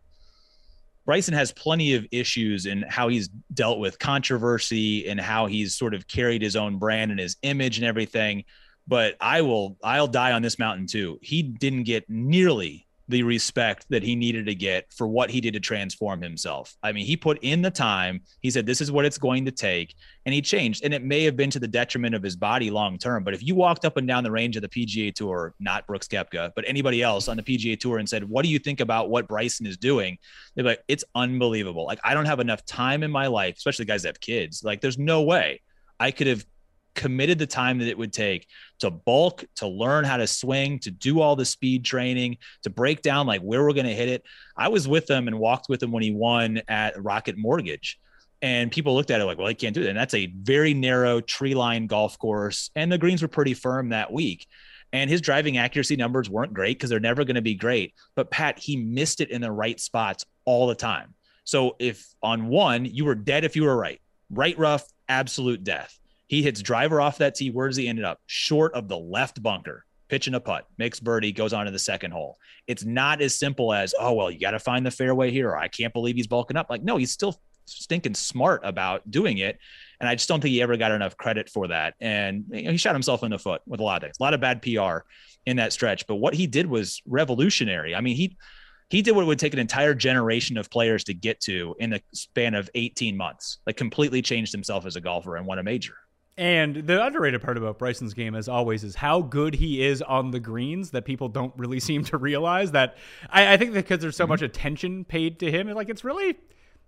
Bryson has plenty of issues in how he's dealt with controversy and how he's sort of carried his own brand and his image and everything. But I will, I'll die on this mountain too. He didn't get nearly the respect that he needed to get for what he did to transform himself. I mean, he put in the time. He said, This is what it's going to take. And he changed. And it may have been to the detriment of his body long term. But if you walked up and down the range of the PGA Tour, not Brooks Koepka, but anybody else on the PGA Tour and said, What do you think about what Bryson is doing? They're like, It's unbelievable. Like, I don't have enough time in my life, especially guys that have kids. Like, there's no way I could have committed the time that it would take to bulk, to learn how to swing, to do all the speed training, to break down like where we're going to hit it. I was with him and walked with him when he won at Rocket Mortgage. And people looked at it like, well, he can't do that. And that's a very narrow tree line golf course. And the greens were pretty firm that week. And his driving accuracy numbers weren't great because they're never going to be great. But Pat, he missed it in the right spots all the time. So if on one, you were dead if you were right, right rough, absolute death. He hits driver off that tee. Where does he end up? Short of the left bunker, pitching a putt, makes birdie, goes on to the second hole. It's not as simple as, oh, well, you got to find the fairway here. Or I can't believe he's bulking up. Like, no, he's still stinking smart about doing it. And I just don't think he ever got enough credit for that. And you know, he shot himself in the foot with a lot of things, a lot of bad PR in that stretch. But what he did was revolutionary. I mean, he he did what would take an entire generation of players to get to in the span of 18 months. Like completely changed himself as a golfer and won a major.
And the underrated part about Bryson's game, as always, is how good he is on the greens that people don't really seem to realize. That I, I think because there's so mm-hmm. much attention paid to him, like it's really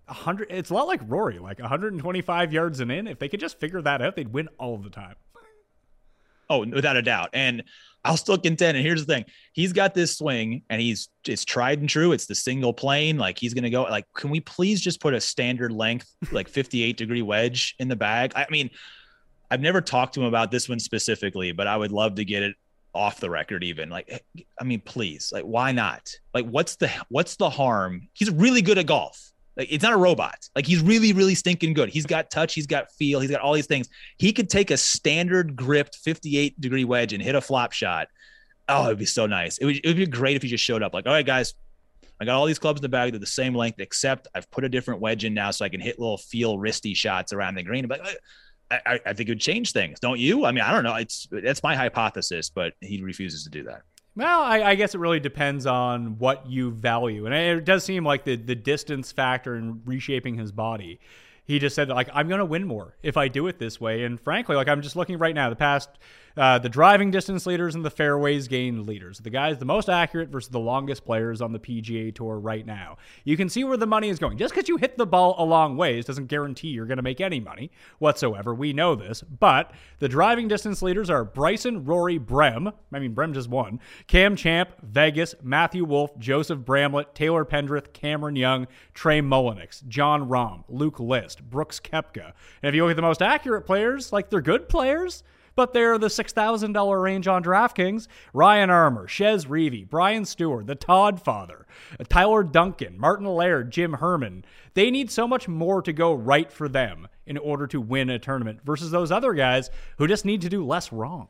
hundred. It's a lot like Rory, like 125 yards and in. If they could just figure that out, they'd win all the time.
Oh, without a doubt. And I'll still contend. And here's the thing: he's got this swing, and he's it's tried and true. It's the single plane. Like he's gonna go. Like, can we please just put a standard length, like 58 degree wedge in the bag? I mean, I've never talked to him about this one specifically, but I would love to get it off the record. Even like, I mean, please, like, why not? Like, what's the what's the harm? He's really good at golf. Like it's not a robot. Like he's really, really stinking good. He's got touch, he's got feel, he's got all these things. He could take a standard gripped 58 degree wedge and hit a flop shot. Oh, it'd be so nice. It would, it would be great if he just showed up like, all right, guys, I got all these clubs in the bag. They're the same length, except I've put a different wedge in now so I can hit little feel wristy shots around the green. But I, I, think it would change things, don't you? I mean, I don't know. It's that's my hypothesis, but he refuses to do that.
Well, I, I, guess it really depends on what you value, and it does seem like the the distance factor in reshaping his body. He just said like I'm going to win more if I do it this way, and frankly, like I'm just looking right now, the past uh, the driving distance leaders and the fairways gained leaders. The guys the most accurate versus the longest players on the PGA Tour right now. You can see where the money is going. Just because you hit the ball a long ways doesn't guarantee you're going to make any money whatsoever. We know this. But the driving distance leaders are Bryson, Rory, Brehm. I mean, Brehm just won. Cam Champ, Vegas, Matthew Wolff, Joseph Bramlett, Taylor Pendrith, Cameron Young, Trey Mullinax, Jon Rahm, Luke List, Brooks Koepka. And if you look at the most accurate players, like they're good players but they're the $6,000 range on DraftKings. Ryan Armour, Chez Reavie, Brian Stuard, the Todd Father, Tyler Duncan, Martin Laird, Jim Herman. They need so much more to go right for them in order to win a tournament versus those other guys who just need to do less wrong.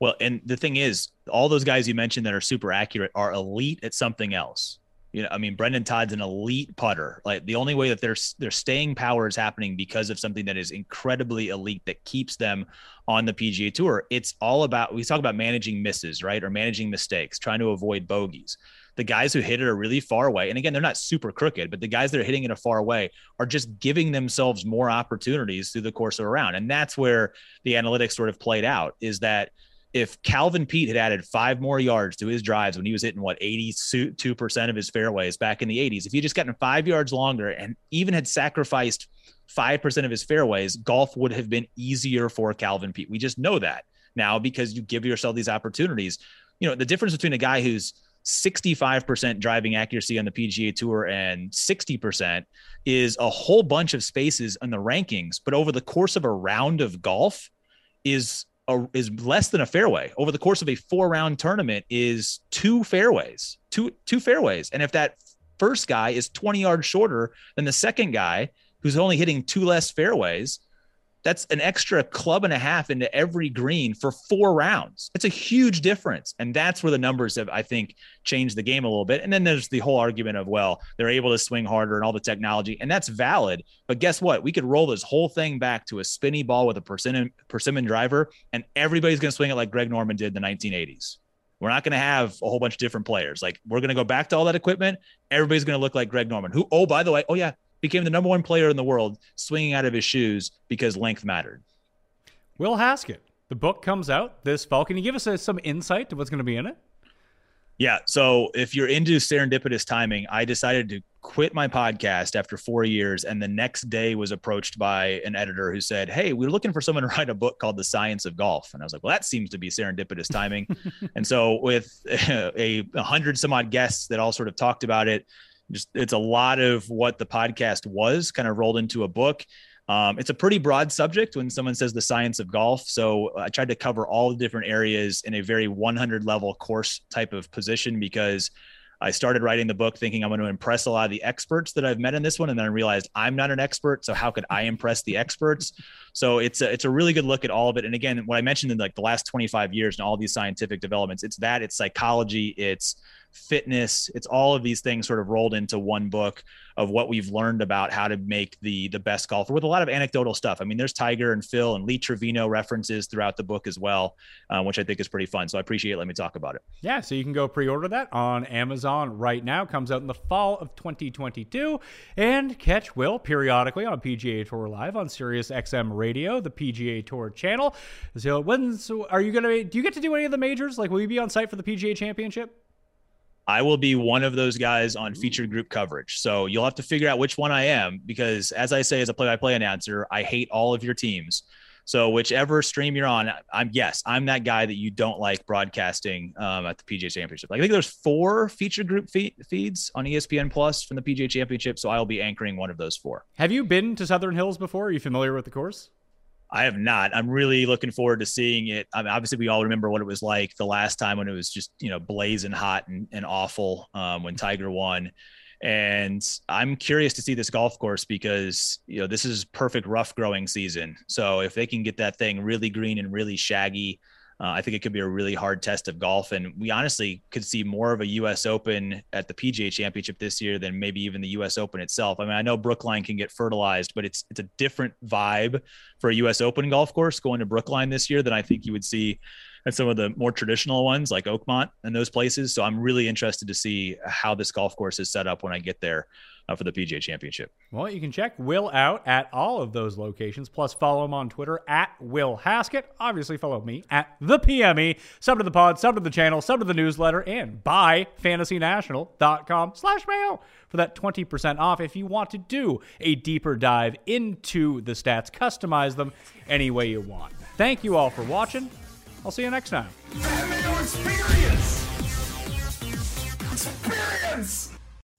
Well, and the thing is, all those guys you mentioned that are super accurate are elite at something else. You know, I mean, Brendon Todd's an elite putter. Like the only way that their their staying power is happening because of something that is incredibly elite that keeps them on the PGA Tour. It's all about we talk about managing misses, right, or managing mistakes, trying to avoid bogeys. The guys who hit it are really far away, and again, they're not super crooked, but the guys that are hitting it a far away are just giving themselves more opportunities through the course of a round, and that's where the analytics sort of played out. Is that if Calvin Peete had added five more yards to his drives when he was hitting what 82% of his fairways back in the 80s, if he just gotten five yards longer and even had sacrificed 5% of his fairways, golf would have been easier for Calvin Peete. We just know that now because you give yourself these opportunities. You know, the difference between a guy who's 65% driving accuracy on the PGA Tour and 60% is a whole bunch of spaces in the rankings. But over the course of a round of golf, is a, is less than a fairway over the course of a four round tournament is two fairways, two two fairways. And if that first guy is 20 yards shorter than the second guy who's only hitting two less fairways, that's an extra club and a half into every green for four rounds. It's a huge difference. And that's where the numbers have, I think, changed the game a little bit. And then there's the whole argument of, well, they're able to swing harder and all the technology. And that's valid. But guess what? We could roll this whole thing back to a spinny ball with a persimmon, persimmon driver, and everybody's going to swing it like Greg Norman did in the 1980s. We're not going to have a whole bunch of different players. Like we're going to go back to all that equipment. Everybody's going to look like Greg Norman, who, oh, by the way, oh, yeah, became the number one player in the world swinging out of his shoes because length mattered.
Will Haskett, the book comes out this fall. Can you give us a, some insight to what's going to be in it?
Yeah. So if you're into serendipitous timing, I decided to quit my podcast after four years. And the next day was approached by an editor who said, Hey, we're looking for someone to write a book called The Science of Golf. And I was like, Well, that seems to be serendipitous timing. and so with a, a hundred some odd guests that all sort of talked about it, just it's a lot of what the podcast was kind of rolled into a book. Um, it's a pretty broad subject when someone says the science of golf. So I tried to cover all the different areas in a very 100 level course type of position because I started writing the book thinking I'm going to impress a lot of the experts that I've met in this one, and then I realized I'm not an expert. So how could I impress the experts? So it's a, it's a really good look at all of it. And again, what I mentioned in like the last 25 years and all these scientific developments, it's that it's psychology, it's fitness. It's all of these things sort of rolled into one book of what we've learned about how to make the the best golfer with a lot of anecdotal stuff. I mean, there's Tiger and Phil and Lee Trevino references throughout the book as well, um, which I think is pretty fun. So I appreciate it. Let me talk about it.
Yeah, so you can go pre-order that on Amazon right now. Comes out in the fall of 2022, and catch Will periodically on PGA Tour Live on Sirius XM Radio, the PGA Tour channel. So when so are you gonna? Do you get to do any of the majors? Like, will you be on site for the PGA Championship?
I will be one of those guys on featured group coverage. So you'll have to figure out which one I am because, as I say, as a play by play announcer, I hate all of your teams. So whichever stream you're on, I'm yes, I'm that guy that you don't like broadcasting um, at the PGA Championship. Like, I think there's four featured group fe- feeds on ESPN Plus from the PGA Championship, so I'll be anchoring one of those four.
Have you been to Southern Hills before? Are you familiar with the course?
I have not. I'm really looking forward to seeing it. I mean, obviously, we all remember what it was like the last time when it was just you know blazing hot and, and awful um, when Tiger won. And I'm curious to see this golf course because you know this is perfect rough growing season. So if they can get that thing really green and really shaggy, uh, I think it could be a really hard test of golf, and we honestly could see more of a U.S. Open at the PGA Championship this year than maybe even the U.S. Open itself. I mean, I know Brookline can get fertilized, but it's it's a different vibe for a U.S. Open golf course going to Brookline this year than I think you would see at some of the more traditional ones like Oakmont and those places. So I'm really interested to see how this golf course is set up when I get there uh, for the PGA Championship.
Well, you can check Will out at all of those locations. Plus, follow him on Twitter at Will Haskett. Obviously, follow me at the PME. Sub to the pod, sub to the channel, sub to the newsletter, and buy fantasynational.com slash mayo for that 20% off if you want to do a deeper dive into the stats, customize them any way you want. Thank you all for watching. I'll see you next time.
Experience. Experience.